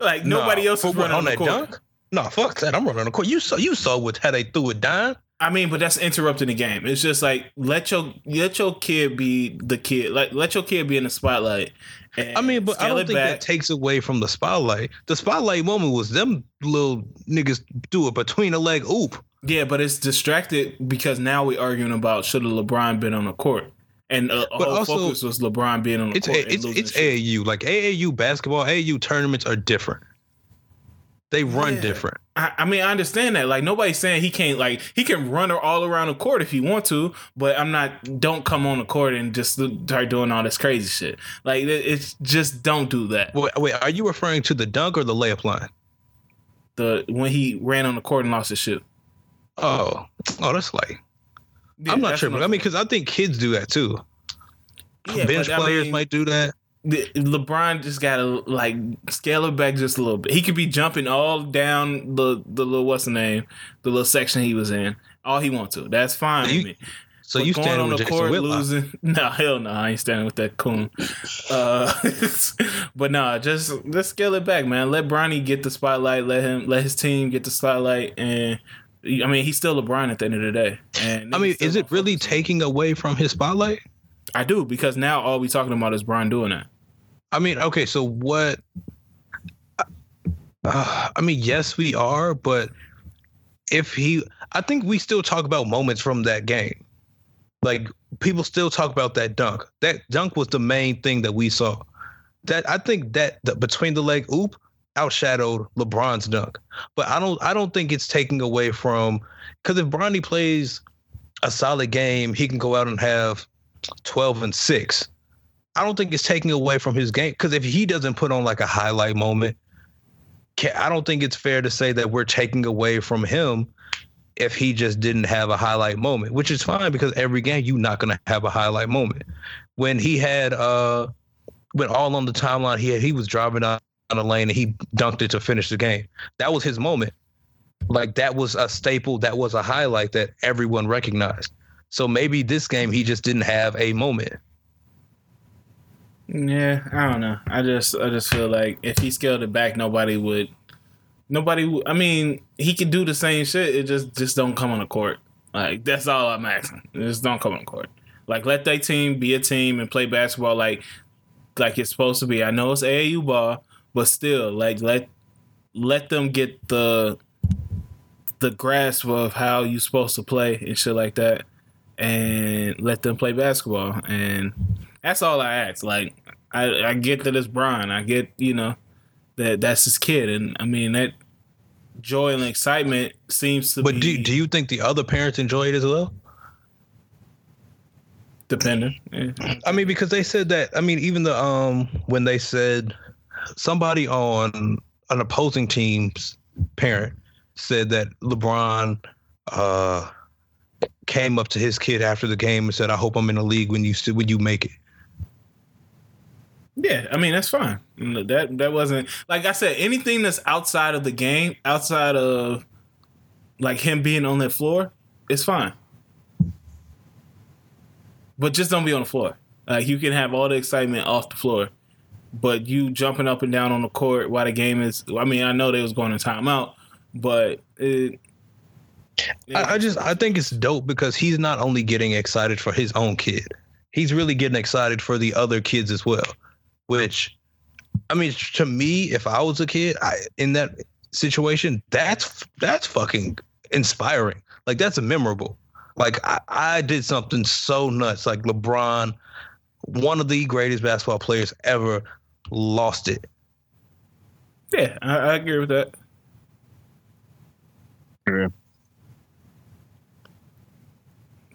like nobody else is running on on the that court. dunk. No, fuck that. I'm running on the court. You saw you saw what how they threw it down. I mean, but that's interrupting the game. It's just like let your let your kid be the kid. Like let your kid be in the spotlight. I mean, but I don't think back. that takes away from the spotlight. The spotlight moment was them little niggas do it between the leg oop. Yeah, but it's distracted because now we're arguing about should have LeBron been on the court, and uh, But whole also, focus was LeBron being on the It's court. a, it's it's. AAU. Like AAU basketball, AAU tournaments are different. They run Yeah. different. I, I mean, I understand that. Like nobody's saying he can't. Like he can run all around the court if he want to, but I'm not. Don't come on the court and just start doing all this crazy shit. Like it, it's just don't do that. Wait, wait, are you referring to the dunk or the layup line? The when he ran on the court and lost his shoe. Oh, oh, that's like Yeah, I'm not tripping. I mean, because I think kids do that too. Yeah, Bench but I players mean, might do that. LeBron just gotta like scale it back just a little bit. He could be jumping all down the the little what's the name, the little section he was in, all he wants to. That's fine You- with me. So But you going stand on the court Whitlock. losing? No, hell no, I ain't standing with that coon. Uh, but nah, just let's scale it back, man. Let Bronny get the spotlight. Let him, let his team get the spotlight, and I mean he's still LeBron at the end of the day. And I mean, is it really taking away from his spotlight? I do because now all we talking about is Bron doing that. I mean, okay, so what? Uh, I mean, yes, we are, but if he, I think we still talk about moments from that game. Like people still talk about that dunk. That dunk was the main thing that we saw. That I think that the between the leg oop outshadowed LeBron's dunk. But I don't, I don't think it's taking away from because if Bronny plays a solid game, he can go out and have 12 and 6. I don't think it's taking away from his game because if he doesn't put on like a highlight moment, I don't think it's fair to say that we're taking away from him if he just didn't have a highlight moment, which is fine because every game you're not gonna have a highlight moment. When he had uh when all on the timeline he had, he was driving down the lane and he dunked it to finish the game. That was his moment. Like that was a staple, that was a highlight that everyone recognized. So maybe this game he just didn't have a moment. Yeah, I don't know. I just I just feel like if he scaled it back, nobody would. Nobody. Would, I mean, he could do the same shit. It just just don't come on the court. Like that's all I'm asking. Just don't come on the court. Like let that team be a team and play basketball like like it's supposed to be. I know it's AAU ball, but still, like let let them get the the grasp of how you're supposed to play and shit like that, and let them play basketball. And that's all I ask. Like I, I get that it's Bron. I get you know that that's his kid, and I mean that joy and excitement seems to. But be do do you think the other parents enjoy it as well? Depending. Yeah. I mean, because they said that. I mean, even the um when they said somebody on an opposing team's parent said that LeBron uh came up to his kid after the game and said, "I hope I'm in the league when you when you make it." Yeah, I mean that's fine. That that wasn't like I said. Anything that's outside of the game, outside of like him being on that floor, it's fine. But just don't be on the floor. Like you can have all the excitement off the floor, but you jumping up and down on the court while the game is. I mean, I know they was going to timeout, but it, I, I just I think it's dope because he's not only getting excited for his own kid, he's really getting excited for the other kids as well. Which, I mean, to me, if I was a kid, I in that situation, that's that's fucking inspiring. Like that's memorable. Like I, I did something so nuts. Like LeBron, one of the greatest basketball players ever, lost it. yeah, I, I agree with that. Yeah.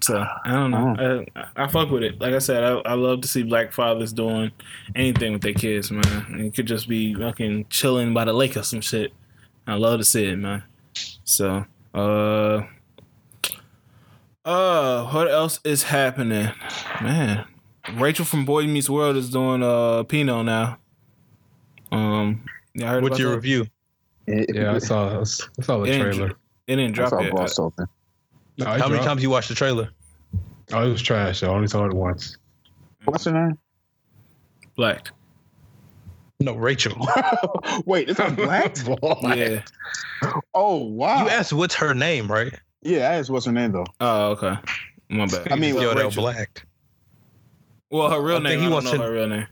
So I don't know. I, I fuck with it. Like I said, I, I love to see black fathers doing anything with their kids, man. And it could just be fucking chilling by the lake or some shit. I love to see it, man. So, uh, uh, what else is happening, man? Rachel from Boy Meets World is doing uh Pinot now. Um, you heard What's your that? review? Yeah, I saw I saw the It ain't trailer. It didn't I drop saw yet. Boss. No, it How many times you watched the trailer? Oh, it was trash. I only saw it once. What's her name? Black. No, Rachel. Wait, it's a black. Yeah. Oh wow. You asked what's her name, right? yeah, I asked what's her name though. Oh, okay. My bad. I mean, Yo, Rachel. black. Well, her real I name. he I don't wants know her real name.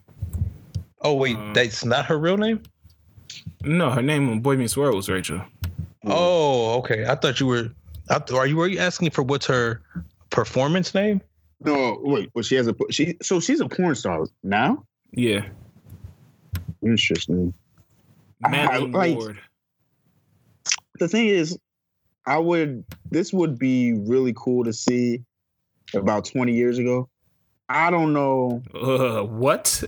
Oh wait, Uh, that's not her real name. No, her name on Boy Meets World was Rachel. Oh, okay. I thought you were. I, th- are you were you asking for what's her performance name? No, wait, but she has a she. So she's a porn star now. Yeah. Interesting. I- Maitland like- Ward. The thing is, I would. This would be really cool to see about twenty years ago. I don't know. Uh, what?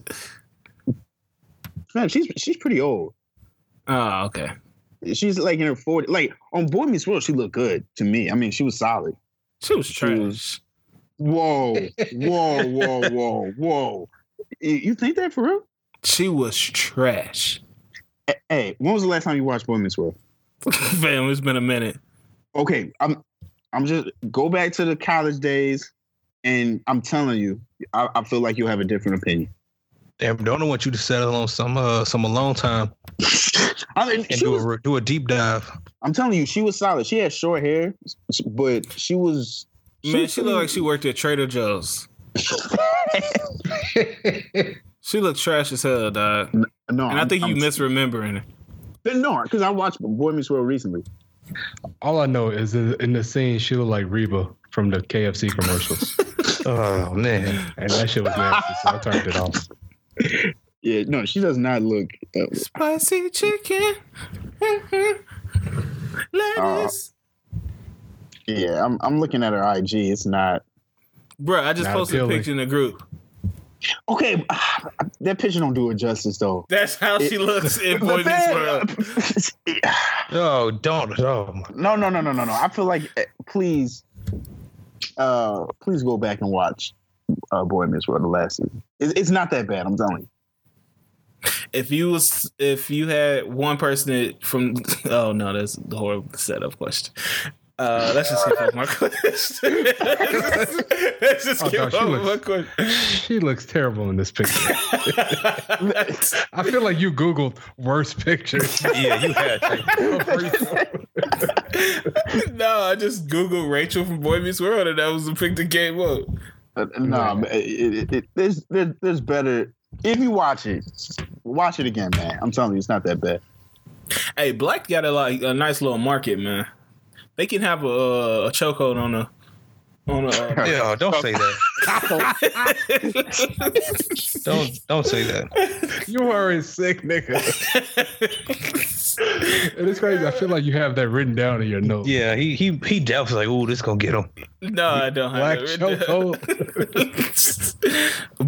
Man, she's she's pretty old. Oh, okay. She's like in her 40s. Like on Boy Meets World, she looked good to me. I mean, she was solid. She was She was- trash. Whoa, whoa, whoa, whoa, whoa. You you think that for real? She was trash. Eh, Hey, when was the last time you watched Boy Meets World? Fam, it's been a minute. Okay, I'm I'm just go back to the college days, and I'm telling you, I, I feel like you'll have a different opinion. Damn, don't want you to settle on some uh some alone time I mean, and she do was, a do a deep dive. I'm telling you, she was solid. She had short hair, but she was. Man, was she looked like she worked at Trader Joe's. She looked trash as hell, dog. no, And I I'm- think you I'm- misremembering it. No, because I watched Boy Meets World recently. All I know is in in the scene she looked like Reba from the KFC commercials, Oh man, and that shit was nasty. So I turned it off. Yeah, no, she does not look. Uh, Spicy chicken. Lettuce. Yeah, I'm I'm looking at her IG. It's not Bro, I just Not posted a picture in the group. okay. That picture don't do it justice though. That's how she looks in But Boy Meets then- World. Oh, don't. Oh, no, no, no, no, no, no. I feel like eh, please, uh, please go back and watch uh, Boy Meets World the last season. It's, it's not that bad. I'm telling you. If you was if you had one person from oh no, that's the horrible setup question. Uh, let's just skip over my question. let's just Oh, skip no, she over my looks- question. She looks terrible in this picture. I feel like you Googled worst pictures. Yeah, you had to. no, I just googled Rachel from Boy Meets World, and that was the pic that came up. Uh, no, but it, it, it, there's, there's there's better. If you watch it, watch it again, man. I'm telling you, it's not that bad. Hey, Black got a like a nice little market, man. They can have a, a chokehold on a on a. Uh, Yeah, don't say that. Don't don't say that. You are a sick nigga. It's crazy. I feel like you have that written down in your notes. Yeah, he he he definitely like, oh, this gonna get him. no, I don't have Black it. chokehold.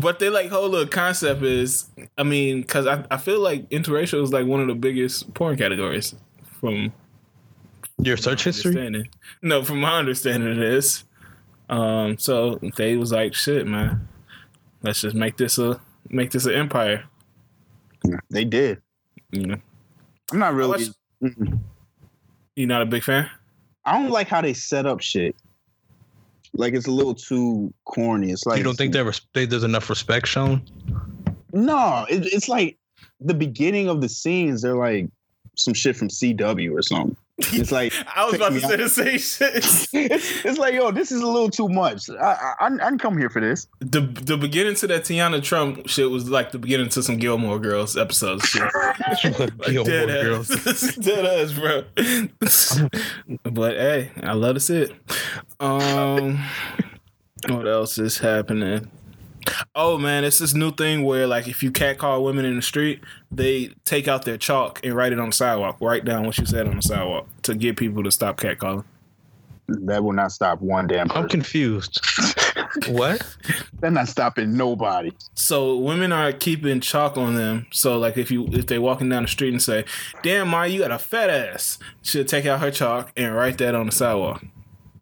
but they like whole little concept is, I mean, because I, I feel like interracial is like one of the biggest porn categories from Your search history. No, from my understanding, it is. Um, so they was like, "Shit, man, let's just make this a make this an empire." They did. You know, I'm not really. you not a big fan? I don't like how they set up shit. Like it's a little too corny. It's like you don't think there res- there's enough respect shown? No, it, it's like the beginning of the scenes. They're like some shit from CW or something. It's like I was about to say the same shit. it's, it's like yo, this is a little too much. I I, I didn't come here for this. the the beginning to that Tiana Trump shit was like the beginning to some Gilmore Girls episodes. Shit. Like, Gilmore dead Girls. ass. dead ass, bro. but hey, I love to see it. Um, what else is happening? Oh man, it's this new thing where like if you catcall women in the street, they take out their chalk and write it on the sidewalk. Write down what you said on the sidewalk to get people to stop catcalling. That will not stop one damn I'm confused. what? They're not stopping nobody. So women are keeping chalk on them. So like if you if they walking down the street and say, "Damn, Ma, you got a fat ass," she'll take out her chalk and write that on the sidewalk.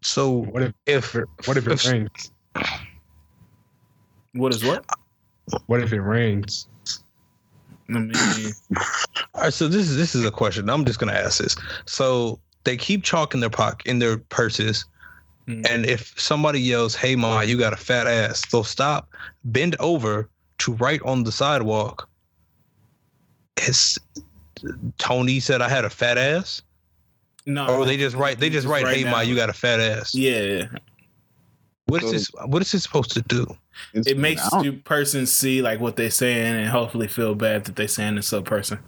So What if if what if it if- rains? What is what? What if it rains? I mean, All right, so this is this is a question. I'm just gonna ask this. So they keep chalk in their pocket in their purses, Mm. and if somebody yells, "Hey, ma, you got a fat ass," they'll stop, bend over to write on the sidewalk. It's Tony said I had a fat ass, no. or they just write they just write, "Hey, ma, you got a fat ass." Yeah, What is this? What is this supposed to do? It's- it makes I don't- you person see like what they're saying and hopefully feel bad that they're saying this to a person.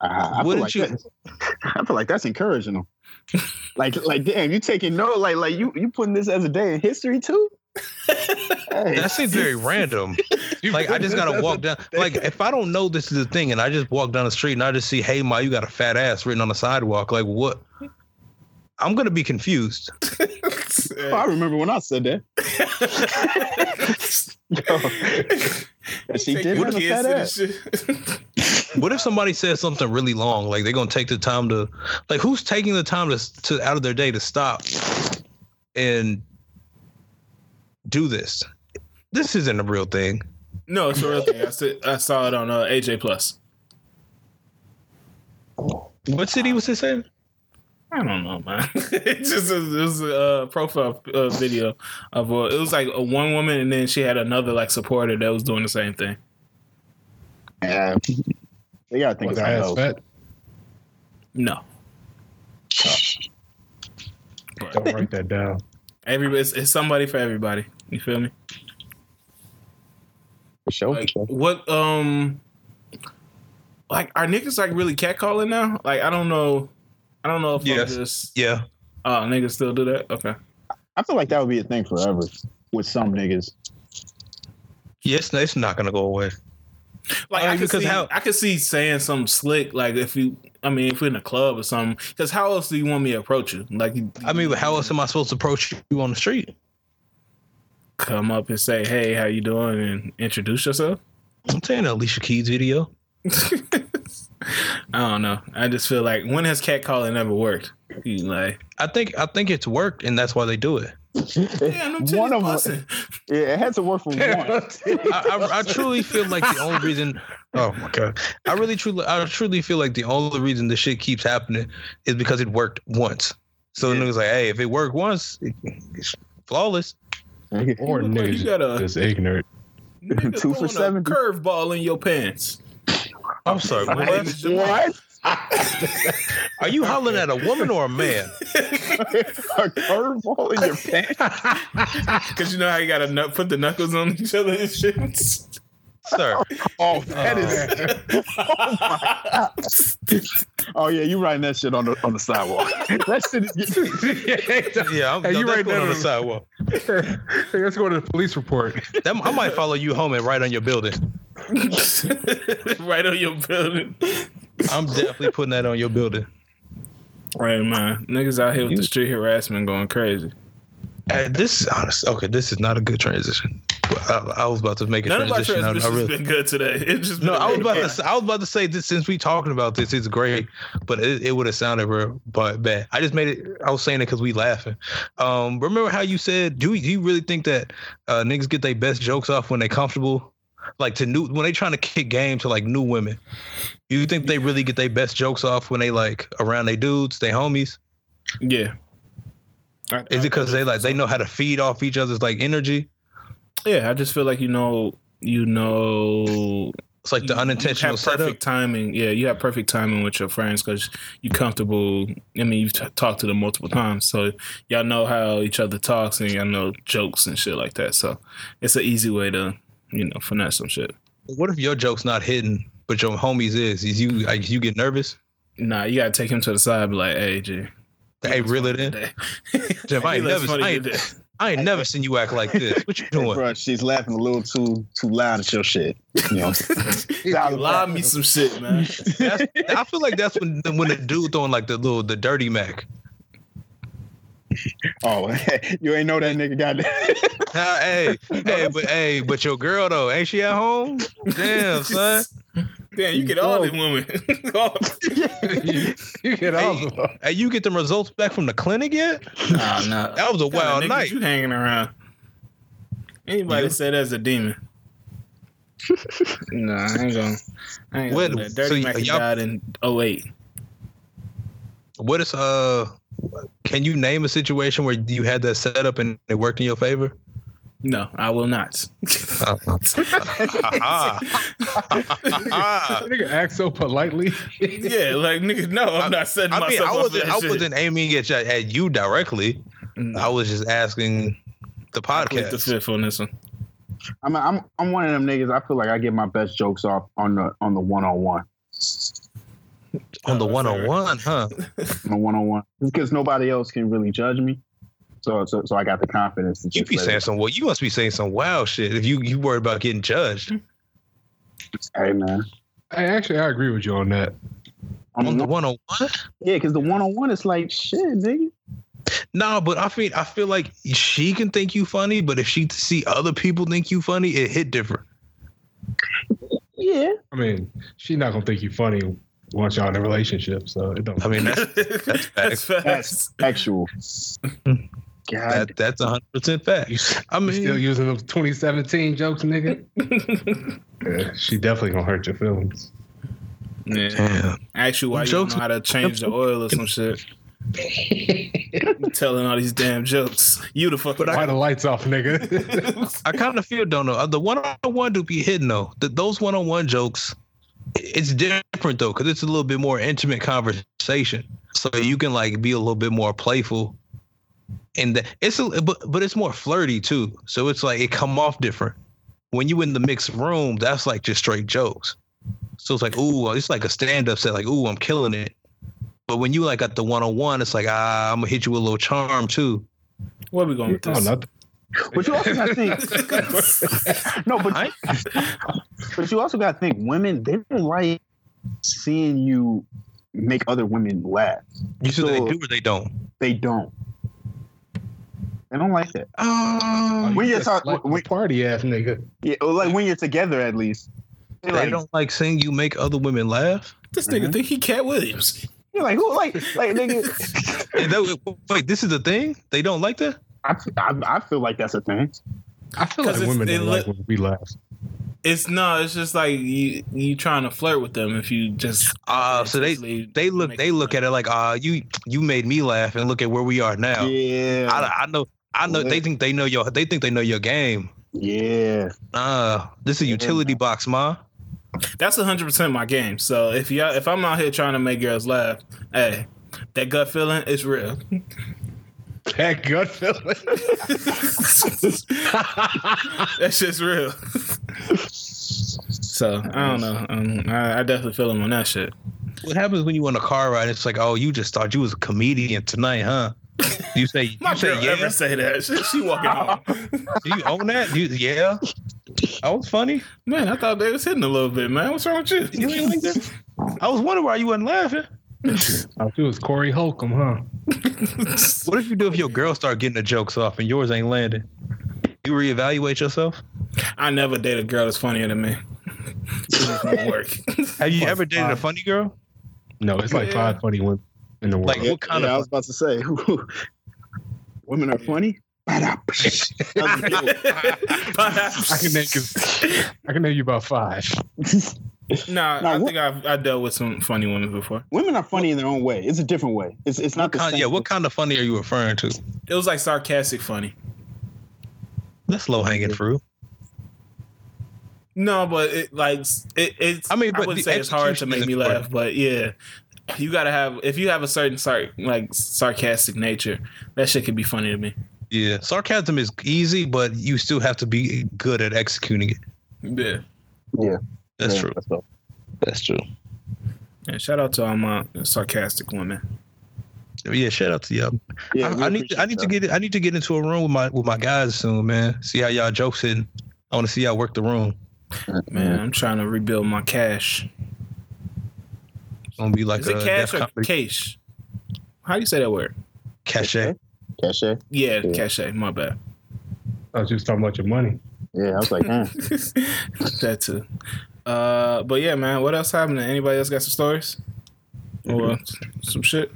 I, I, What feel like you- that- I feel like that's encouraging them. like, like, damn, you taking note? Like, like you, you putting this as a day in history too? Hey. That seems very random. Like I just gotta walk down. Like if I don't know this is a thing, and I just walk down the street and I just see, "Hey, ma, you got a fat ass" written on the sidewalk. Like what? I'm gonna be confused. Oh, I remember when I said that. Yo, she did your have a kids fat to ass. the shit. What if somebody says something really long? Like they're gonna take the time to, like who's taking the time to, to out of their day to stop and do this? This isn't a real thing. no, it's a real thing. I, see, I saw it on uh, AJ Plus. What city was this in? I don't know, man. it just it was a uh, profile uh, video of uh, it was like a one woman and then she had another like supporter that was doing the same thing. Yeah. They gotta think Was of the ass something else. fat? No, Don't write that down. everybody it's, it's somebody for everybody. You feel me? For sure. Like what? Um, like are niggas like really catcalling now? Like I don't know. I don't know if I'm Yes. just Yeah. oh niggas still do that. Okay. I feel like that would be a thing forever with some niggas. Yes, it's not gonna go away. Like Uh, I could see, how- I could see saying something slick. Like if you, I mean, if we're in a club or something. Because how else do you want me to approach you? Like, you- I mean, how else am I supposed to approach you on the street? come up and say, "Hey, how you doing?" and introduce yourself. I'm saying an Alicia Keys video. I don't know. I just feel like when has catcalling ever worked? You like, I think I think it's worked, and that's why they do it. yeah, no one of them, busting. yeah, it had to work for one. I, I, I truly feel like the only reason. Oh my god! I really truly, I truly feel like the only reason this shit keeps happening is because it worked once. So Yeah. niggas like, hey, if it worked once, it, it's flawless. Or You look like niggas you got a- just ignorant. Nigga Two for seven Curveball in your pants. I'm sorry. What? name is Jamal. What? Are you hollering at a woman or a man? a curveball in your pants? Because you know how you gotta put the knuckles on each other and shit. Sir, Oh, that is. Oh my god. Oh yeah, you writing that shit on the on the sidewalk. that shit is. yeah, I'm, Hey, no, you that's right going there on the to- sidewalk. hey, let's go to the police report. That, I might follow you home and write on your building. right on your building. I'm definitely putting that on your building. Right, man. Niggas out here with the street harassment going crazy. Uh, this is honest. Okay, this is not a good transition. I, I was about to make a None of our transition. I- I transmissions really- been good today. It's just No, been I was about okay. to. Say, I was about to say this since we talking about this, it's great, but it, it would have sounded real but bad. I just made it. I was saying it because we laughing. Um, remember how you said? Do, you- do you really think that uh, niggas get their best jokes off when they comfortable? Like to new when they trying to kick game to like new women. You think they really get their best jokes off when they like around they dudes, they homies? Yeah. I- Is it because they like they know how to feed off each other's like energy? Yeah, I just feel like you know, you know, It's like the you- unintentional you have perfect setup. timing. Yeah, you have perfect timing with your friends because you're comfortable. I mean, you've t- talked to them multiple times, so y'all know how each other talks and y'all know jokes and shit like that. So it's an easy way to, you know, finesse some shit. What if your joke's not hidden, but your homies is? Is you like you get nervous? Nah, you gotta take him to the side, and be like, "Hey, G, Hey, reel it in. Jim, I ain't never, I ain't, I ain't never seen you act like this. What you doing? Bro, she's laughing a little too too loud at your shit. You know. Lie me some shit, man. That's, I feel like that's when when the dude throwing like the little the dirty mac. Oh, you ain't know that nigga got that. Hey, hey, but hey, but your girl though, ain't she at home? Damn, son. Damn, you get all these women. you, you get all of them. Hey, you get them results back from the clinic yet? Nah, nah. That was a wild Niggas night. You hanging around? Anybody You? say that's a demon? nah, I ain't gonna. I ain't gonna What- that. Dirty so Mac y'all- died in 08. What is uh? Can you name a situation where you had that set up and it worked in your favor? No, I will not. Ah. Ah. Nigga act so politely. yeah, like nigga, no, I'm not setting I mean, myself I up wasn't, that I shit. wasn't aiming at, you- at you directly. No, I was just asking the I the podcast. fifth on this one. I'm I'm I'm one of them niggas. I feel like I get my best jokes off on the on the one on one. On the one on one, huh? On the one on one because nobody else can really judge me. So so so I got the confidence to You be saying it- some well, you must be saying some wild shit if you you worried about getting judged. Hey man. I actually I agree with you on that. On On the the one on one? yeah, because the one on one is like shit, nigga. No, but I feel I feel like she can think you funny, but if she see other people think you funny, it hit different. Yeah. I mean, she's not gonna think you funny once y'all in a relationship, so it don't. I mean that's that's facts. That's actual. Hmm. God. that, that's hundred percent fact. you, I you mean, still using those 2017 jokes, nigga. Yeah, she definitely gonna hurt your feelings. yeah. damn. Ask you why you don't Jokes- know how to change the oil or some shit. Telling all these damn jokes. You the fucking. Why the lights off, nigga? I kind of feel don't know. Uh, the one on one do be hidden though. The, those one on one jokes, it's different though because it's a little bit more intimate conversation. So you can like be a little bit more playful, and the, it's a but but it's more flirty too. So it's like it come off different. When you in the mixed room, that's like just straight jokes. So it's like ooh, it's like a stand up set. Like ooh, I'm killing it. But when you like at the one on one, it's like ah, I'm gonna hit you with a little charm too. Where we going with oh, this? not But you also got to think. no, but I- but you also got to think women they don't like seeing you make other women laugh. You said So- they do or they don't? They don't. They don't like that. Um, When you're just talk- like when- party ass nigga. Yeah, like when you're together at least. You're they like, don't like seeing you make other women laugh. This nigga think he Katt Williams. you're like who like like nigga. Hey, that- wait, this is the thing? They don't like that? I, I, I feel like that's a thing. I feel like women it don't look- like when we laugh. It's no, it's just like you you trying to flirt with them if you just Uh, so they they look they look laugh. at it like, uh, you you made me laugh, and look at where we are now. Yeah. I, I know I know they think they know your they think they know your game. yeah. Uh, this is a Yeah, utility box, ma. That's hundred percent my game. So if y'all if I'm out here trying to make girls laugh, hey, that gut feeling is real. That gut feeling. That shit's real. so I don't know. Um, I, I definitely feel him on that shit. What happens when you on a car ride? It's like, oh, you just thought you was a comedian tonight, huh? You say My you say girl yeah. ever say that? She, she walking home. Do you own that? You, yeah. That was funny. Man, I thought they was hitting a little bit, man. What's wrong with you? You ain't like that? I was wondering why you wasn't laughing. Oh, it was Corey Holcomb, huh? What if you do if your girl start getting the jokes off and yours ain't landing? You reevaluate yourself. I never date a girl that's funnier than me. It work. Have you ever dated a funny girl? No, it's like Yeah. five funny women in the world. Like, what kind yeah, of- I was about to say, women are funny. Perhaps. I can name you, I can name you about five. Nah, Now, I what- think I've I dealt with some funny women before. women are funny in their own way. It's a different way. It's it's not the Kind- same. yeah, what kind of funny are you referring to? It was like sarcastic funny. That's low hanging fruit. No, but it like it, it's. I I mean, mean, I wouldn't say it's hard to make me important. laugh, but yeah, you gotta have if you have a certain sar- like sarcastic nature, that shit can be funny to me. Yeah, sarcasm is easy, but you still have to be good at executing it. Yeah. That's Yeah, true. That's dope. That's true. yeah shout out to all my sarcastic women. Yeah, shout out to y'all. Yeah, we I, I need to, I appreciate need to get I need to get into a room with my with my guys soon, man. See how y'all jokes hitting. I want to see y'all work the room. Man, I'm trying to rebuild my cash. It's gonna be like Is a it cash or Comedy cash? How do you say that word? cachet. Cachet. Yeah, Yeah. cachet. My bad. I was just talking about your money. Yeah, I was like, hmm. that too. Uh, but yeah, man. What else happened? Anybody else got some stories or some shit?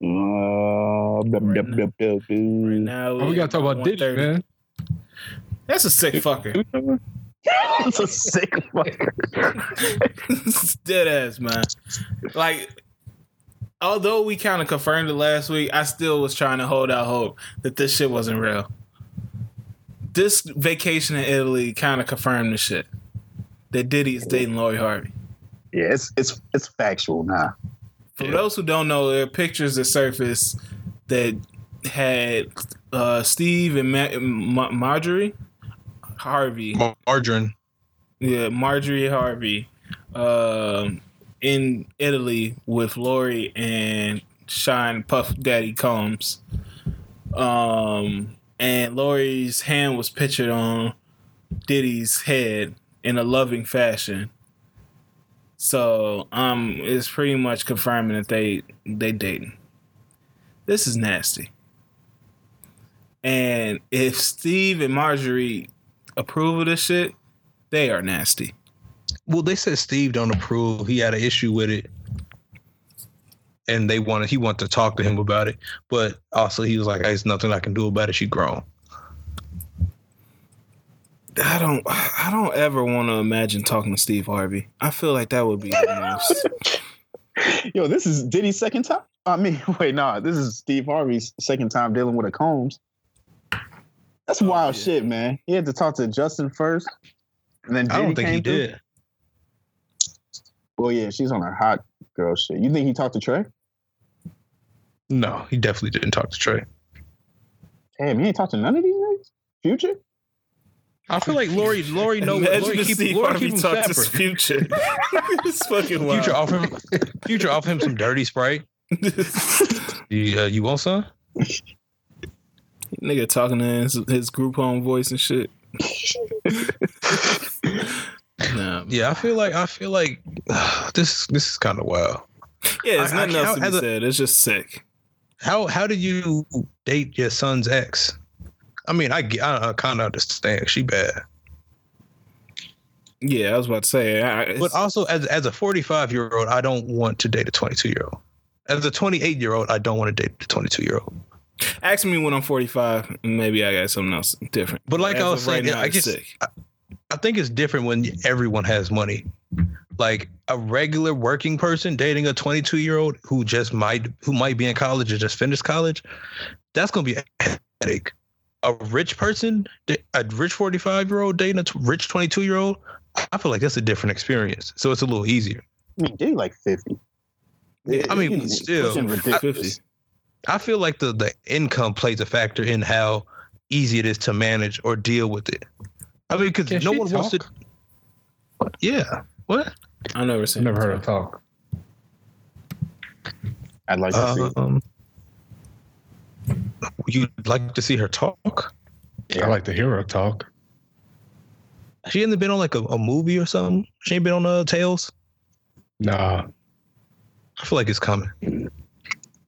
Uh, Right Right now, Oh, we gotta talk about Diddy, 1:30. man. That's a sick fucker. It's a sick fucker. Dead ass, man. Like, although we kind of confirmed it last week, I still was trying to hold out hope that this shit wasn't real. This vacation in Italy kind of confirmed the shit that Diddy is dating Lori Harvey. Yeah, it's it's it's factual now. For those who don't know, there are pictures that surfaced that had uh, Steve and Ma- Marjorie Harvey, Margarine. yeah, Marjorie Harvey, um, in Italy with Lori and Sean Puff Daddy Combs. Um, and Lori's hand was pictured on Diddy's head in a loving fashion. So, um, it's pretty much confirming that they they dating. This is nasty. And if Steve and Marjorie approve of this shit, they are nasty. Well, they said Steve don't approve. He had an issue with it, and they wanted he wanted to talk to him about it. But also, he was like, "There's nothing I can do about it. She grown." I don't I don't ever want to imagine talking to Steve Harvey. I feel like that would be the most Yo, this is Diddy's second time. I mean, wait, nah, this is Steve Harvey's second time dealing with a Combs. That's wild yeah. shit, man. He had to talk to Justin first, and then I don't Diddy think he came through? did. Well, yeah, she's on her hot girl shit. You think he talked to Trey? No, he definitely didn't talk to Trey. Damn, he ain't talked to none of these niggas. Future? I feel like Lori, Lori, know, Imagine Lori if keep, Steve Lori keep him talked to separate. Future. it's fucking wild. Future offer him, future offer him some dirty sprite. You, uh, you want some? Nigga talking in his, his group home voice and shit. nah. Yeah, I feel like I feel like this this is kind of wild. Yeah, there's I- nothing I- else to be as a- said. It's just sick. How how do you date your son's ex? I mean, I get- I, I kind of understand she bad, Yeah, I was about to say. I, but also as as a 45 year old, I don't want to date a 22 year old. As a 28 year old, I don't want to date a 22 year old. Ask me when I'm 45, maybe I got something else different. But like As I was of right saying, now, I it's guess sick. I think it's different when everyone has money. Like a regular working person dating a 22 year old who just might who might be in college or just finished college, that's gonna be a headache. A rich person, a rich 45 year old dating a t- rich 22 year old, I feel like that's a different experience. So it's a little easier. I mean, they like fifty. I mean, still, pushing ridiculous. 50. I feel like the the income plays a factor in how easy it is to manage or deal with it. I mean, because no she one wants to. What? Yeah. What? I never seen. never heard her talk. I'd like to see. Um, you'd like to see her talk? Yeah. I like to hear her talk. She hasn't been on like a, a movie or something. She ain't been on uh, Tales. Nah, I feel like it's coming.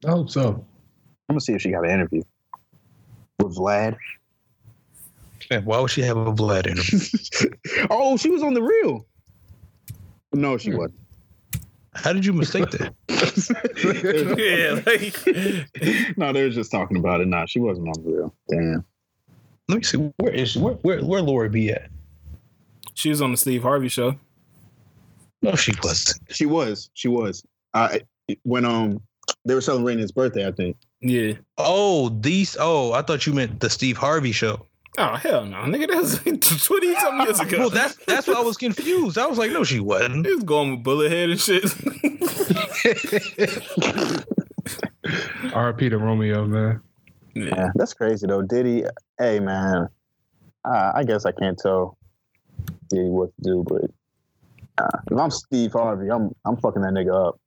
I hope so. I'm gonna see if she got an interview with Vlad. Man, why would she have a blood in her? oh, she was on the real. No, she Hmm. wasn't. How did you mistake that? yeah, like no, they were just talking about it. Nah, she wasn't on the real. Damn. Let me see. Where is she? Where where, where Lori be at? she was on the Steve Harvey show. No, she wasn't. She was. She was. I when um they were celebrating his birthday, I think. Yeah. Oh, these. Oh, I thought you meant the Steve Harvey show. Oh hell no, nigga, that was twenty something years ago. Well, that's that's why I was confused. I was like, no, she wasn't. he was going with bullet head and shit. R.P. to Romeo, man. yeah. Yeah, that's crazy though. Diddy, hey man, uh, I guess I can't tell Diddy what to do, but uh, if I'm Steve Harvey, I'm I'm fucking that nigga up.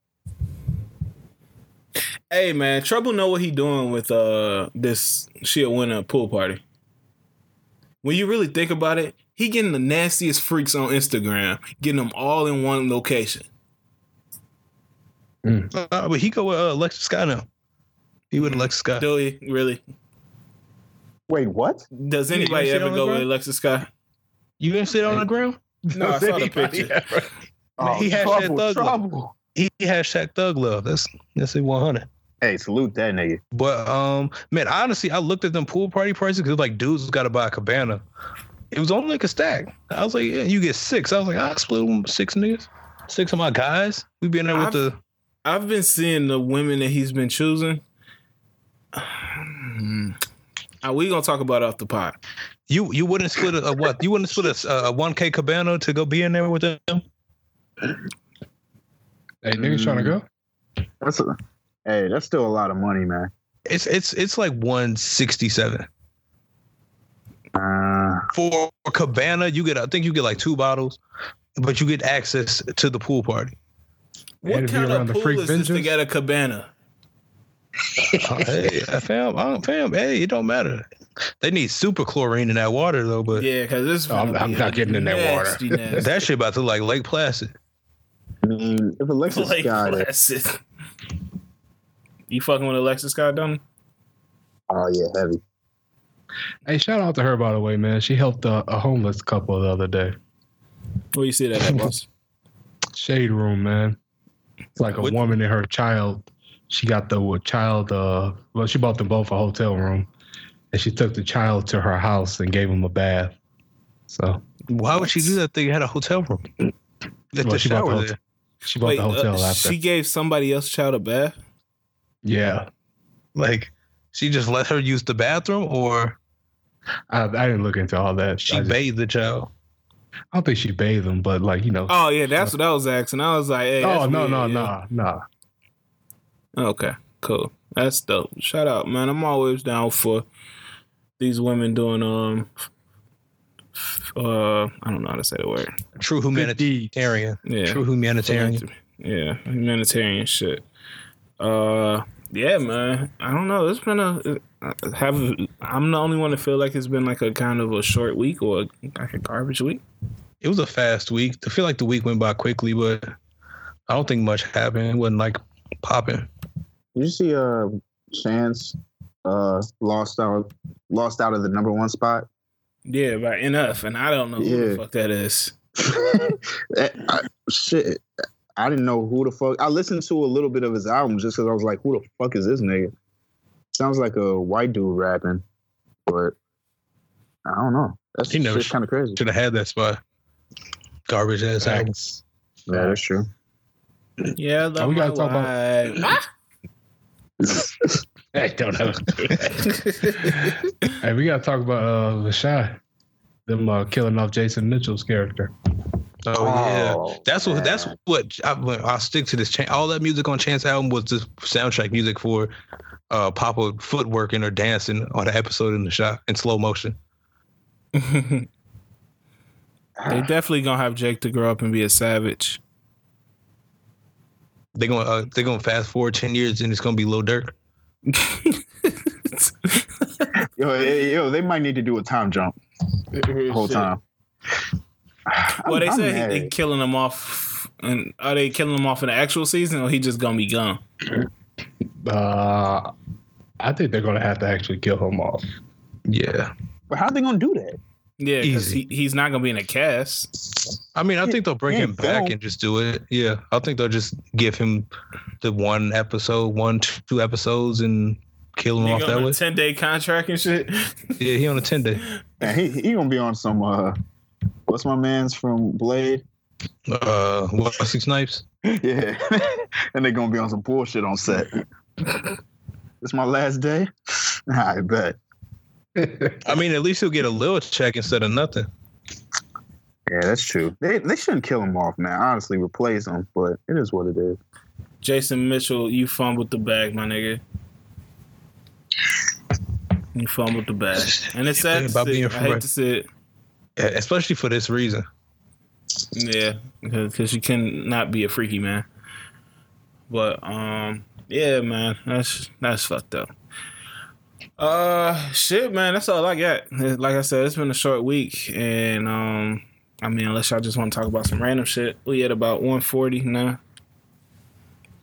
Hey man, Trouble know what he doing with uh this she'll win a pool party. When you really think about it, he getting the nastiest freaks on Instagram, getting them all in one location. Uh, but he go with uh, Alexis Scott now. He with Alexis Scott. Do he really? Wait, what? Does Yeah, you anybody ever go with ground? Alexis Scott? You didn't sit on the ground? No, I saw the picture. Oh, he had trouble, that thug trouble. He hashtag thug love. That's that's a one hundred. Hey, salute that nigga. But um, man, honestly, I looked at them pool party prices because like dudes got to buy a cabana. It was only like a stack. I was like, yeah, you get six. I was like, I split them six niggas, six of my guys. We be in there with I've- the. I've been seeing the women that he's been choosing. Uh, we gonna talk about it off the pot. You you wouldn't split a, a what? You wouldn't split a a one k cabana to go be in there with them? Hey, niggas trying to go? That's a, hey, that's still a lot of money, man. It's it's it's like one sixty seven Uh, for cabana. You get I think you get like two bottles, but you get access to the pool party. What And if kind of around the pool freak is this to get a cabana? Oh, hey, I fam, I, fam, hey, it don't matter. They need super chlorine in that water though, but Yeah, because this. Oh, I'm- I'm not getting in that water. nasty, nasty. that shit about to like Lake Placid. I mean, if Alexis Like got it, Placid. You fucking with Alexis Scott, Dunn? oh yeah, heavy. Hey, shout out to her, by the way, man. She helped a, a homeless couple the other day. Where you see that at, boss? Shade room, man. It's like a What- woman and her child. She got the child, uh, well, she bought them both a hotel room. And she took the child to her house and gave him a bath. So Why would she do that? They had a hotel room. Let Well, the she bought the hotel. there. she bought Wait, the hotel uh, after. she gave somebody else child a bath? Yeah. Like she just let her use the bathroom, or I, I didn't look into all that. she just- bathed the child. I don't think she bathed him, but like, you know. Oh, yeah, that's what I was asking. I was like, hey. oh, no, weird, no, yeah. no, no. Okay, cool. That's dope. Shout out, man. I'm always down for these women doing um uh I don't know how to say the word. True humanitarian. Yeah. True humanitarian. Yeah, humanitarian shit. Uh Yeah, man. I don't know. It's been a have. I'm the only one to feel like it's been like a kind of a short week or like a garbage week. It was a fast week. I feel like the week went by quickly, but I don't think much happened. It wasn't like popping. Did you see uh Chance uh lost out lost out of the number one spot? Yeah, by NF, and I don't know who the fuck that is. I, shit. I didn't know who the fuck. I listened to a little bit of his album just because I was like, "Who the fuck is this nigga?" Sounds like a white dude rapping, but I don't know. That's He never kind of crazy. Should have had that spot. Garbage ass album. Thanks. Yeah, that's true. Yeah, I we gotta my talk about- wife. Hey, don't have Hey, we gotta talk about uh Rashad. Them uh, killing off Jason Mitchell's character. Oh, yeah. That's what. That's what. I, I'll stick to this. Chan- all that music on Chance album was just soundtrack music for uh Papa footworking or dancing on the episode in the shot in slow motion. they definitely gonna have Jake to grow up and be a savage. They going uh, they gonna fast forward ten years and it's gonna be Lil Durk. Yo, yo, they might need to do a time jump the whole time. Well, they I'm said mad. he, he killing him off, and are they killing him off in the actual season, or he just gonna be gone? Uh, I think they're gonna have to actually kill him off. Yeah. But how are they gonna do that? Yeah, because he, he's not gonna be in a cast. I mean, I think they'll bring yeah, him back film. and just do it. Yeah, I think they'll just give him the one episode, one two episodes, and kill him off that on way. a ten day contract and shit. Yeah, he on a ten day. Man, he he gonna be on some uh, what's my man's from Blade? Uh, what six snipes? Yeah, and they're gonna be on some bullshit on set. it's my last day. I bet. I mean, at least he'll get a little check instead of nothing. Yeah, that's true. They they shouldn't kill him off, man. Honestly, replace him, but it is what it is. Jason Mitchell, you fumbled the bag, my nigga. You fumbled the bag, and it's sad. To About see. being I hate to see it. Especially for this reason. Yeah, because you can not be a freaky man. But um, yeah, man, that's that's fucked up. Uh, shit, man, that's all I got. Like I said, it's been a short week, and um, I mean, unless y'all just want to talk about some random shit, we at about one forty now.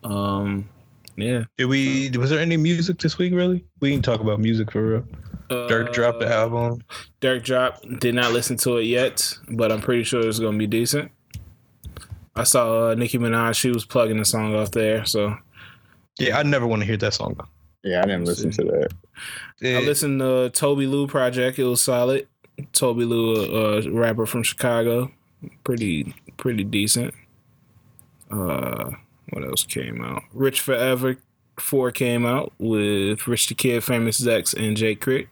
Um, yeah. Did we? Was there any music this week? Really? We can talk about music for real. Durk dropped the Uh, album. Durk drop. Did not listen to it yet, but I'm pretty sure it's gonna be decent. I saw uh, Nicki Minaj. She was plugging the song off there, so Yeah, I never want to hear that song. Yeah, I didn't listen to that. Yeah, I listened to Tobi Lou project. It was solid. Tobi Lou, a, a rapper from Chicago, pretty pretty decent. Uh, what else came out? Rich Forever Four came out with Rich the Kid, Famous Dex, and Jay Critch.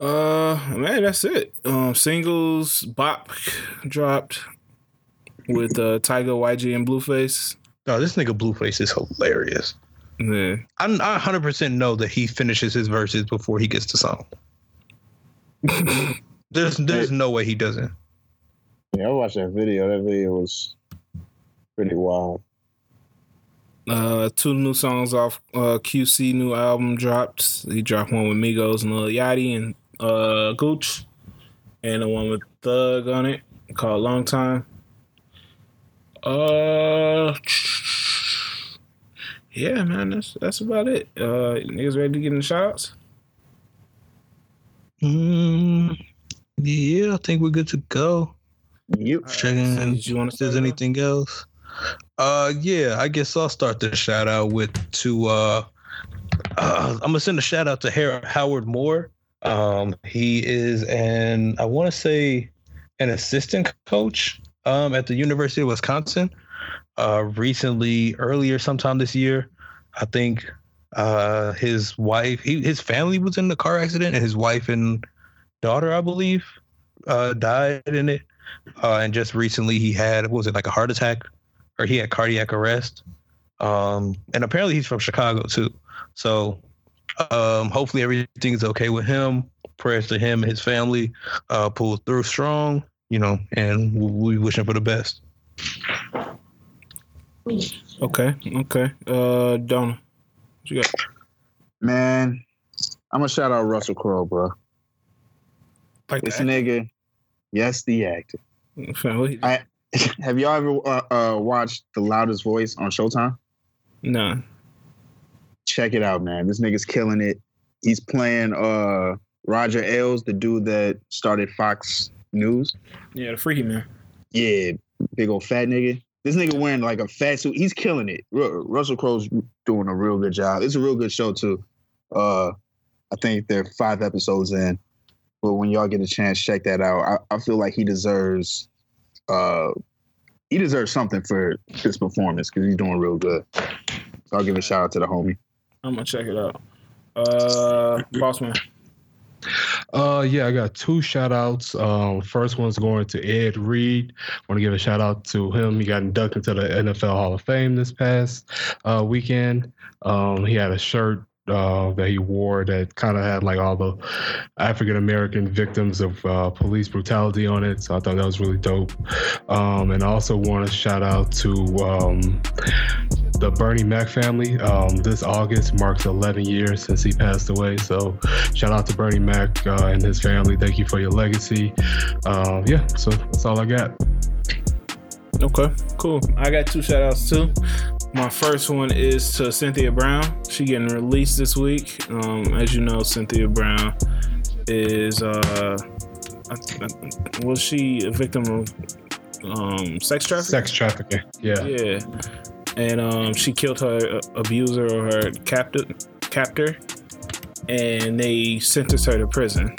Uh, man, that's it. Um, singles Bop dropped with uh Tyga, YG, and Blueface. no, this nigga Blueface is hilarious. Yeah. I, I 100% know that he finishes his verses before he gets to song. There's there's no way he doesn't. Yeah, I watched that video. That video was pretty wild. Uh, two new songs off uh, QC new album dropped. He dropped one with Migos and Lil Yachty and uh, Gooch, and the one with Thug on it called Long Time. Uh, yeah, man, that's that's about it. Uh, niggas ready to get in the shoutouts? Mm, yeah, I think we're good to go. You Checking So, did you want to if there's anything else. Uh, yeah, I guess I'll start the shout out with to. Uh, uh, I'm gonna send a shout out to Har- Howard Moore. Um, he is an I want to say an assistant coach um, at the University of Wisconsin. Uh, recently, earlier sometime this year, I think uh, his wife, he, his family was in the car accident, and his wife and daughter, I believe, uh, died in it. Uh, and just recently, he had was it like a heart attack, or he had cardiac arrest. Um, and apparently, he's from Chicago too. So, um, hopefully, everything is okay with him. Prayers to him and his family. Uh, pull through strong, you know, and we we wish him for the best. Okay, okay. Uh, Donna, what you got? Man, I'm gonna shout out Russell Crowe, bro. Like This nigga, yes, the actor. Fam, what he- I- Have y'all ever uh, uh, watched The Loudest Voice on Showtime? Nah. Check it out, man. This nigga's killing it. He's playing uh, Roger Ailes, the dude that started Fox News. Yeah, the freaky man. Yeah, big old fat nigga. This nigga wearing like a fat suit. He's killing it. Ru- Russell Crowe's doing a real good job. It's a real good show too. Uh, I think they're five episodes in, but when y'all get a chance, check that out. I, I feel like he deserves, uh, he deserves something for his performance because he's doing real good. So I'll give a shout out to the homie. I'm gonna check it out. Uh, boss man. Uh, yeah, I got two shout outs. Um, first one's going to Ed Reed. Want to give a shout out to him. He got inducted to the NFL Hall of Fame this past uh, weekend. Um, he had a shirt uh, that he wore that kind of had like all the African American victims of uh, police brutality on it. So I thought that was really dope. Um, and I also want to shout out to um, the Bernie Mac family. Um, this August marks 11 years since he passed away. So shout out to Bernie Mac uh, and his family. Thank you for your legacy. Um, yeah, so that's all I got. Okay, cool. I got two shout outs too. My first one is to Cyntoia Brown. She getting released this week. Um, as you know, Cyntoia Brown is uh, was she a victim of um sex trafficking? Sex trafficking. Yeah. Yeah, and um, she killed her uh, abuser or her captor, captor, and they sentenced her to prison.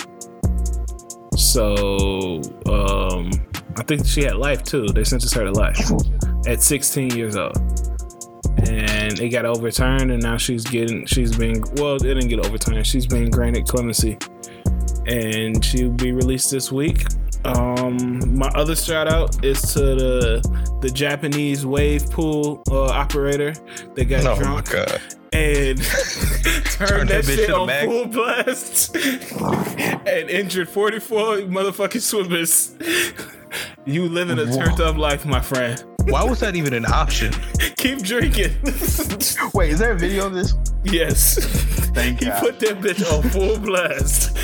So um, I think she had life too. They sentenced her to life at 16 years old, and it got overturned, and now she's getting she's being well, it didn't get overturned. She's being granted clemency, and she'll be released this week. Um, my other shout out is to the the Japanese wave pool uh, operator that got Oh drunk and turned that, that shit on max. full blast and injured 44 motherfucking swimmers. You living a turned up life, my friend. Why was that even an option? Keep drinking. Wait, is there a video of this? yes. Thank you. He God. put that bitch on full blast.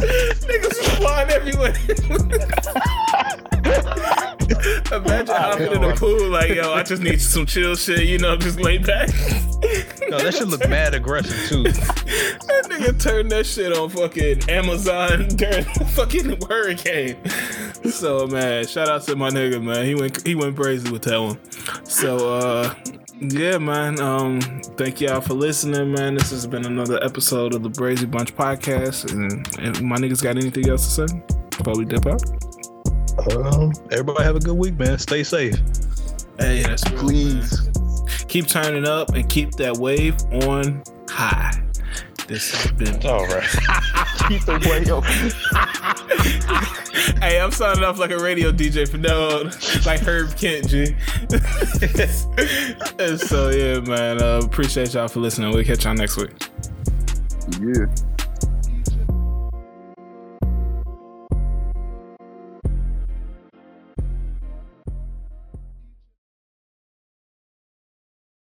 Niggas flying everywhere. Imagine hopping in the pool like, yo, I just need some chill shit, you know, just lay back. No, that should look mad aggressive too. That nigga turned that shit on fucking Amazon during the fucking hurricane. So man, shout out to my nigga, man. He went he went crazy with that one. So uh yeah, man. Um, thank y'all for listening, man. This has been another episode of the Brazy Bunch podcast. And, and my niggas got anything else to say before we dip out? Um, everybody have a good week, man. Stay safe. Hey, that's real, Please. man. Keep turning up and keep that wave on high. This has been All right. Keep the way up. hey, I'm signing off like a radio DJ for now on, like Herb Kent, G. and so yeah, man. Uh, appreciate y'all for listening. We'll catch y'all next week. Yeah.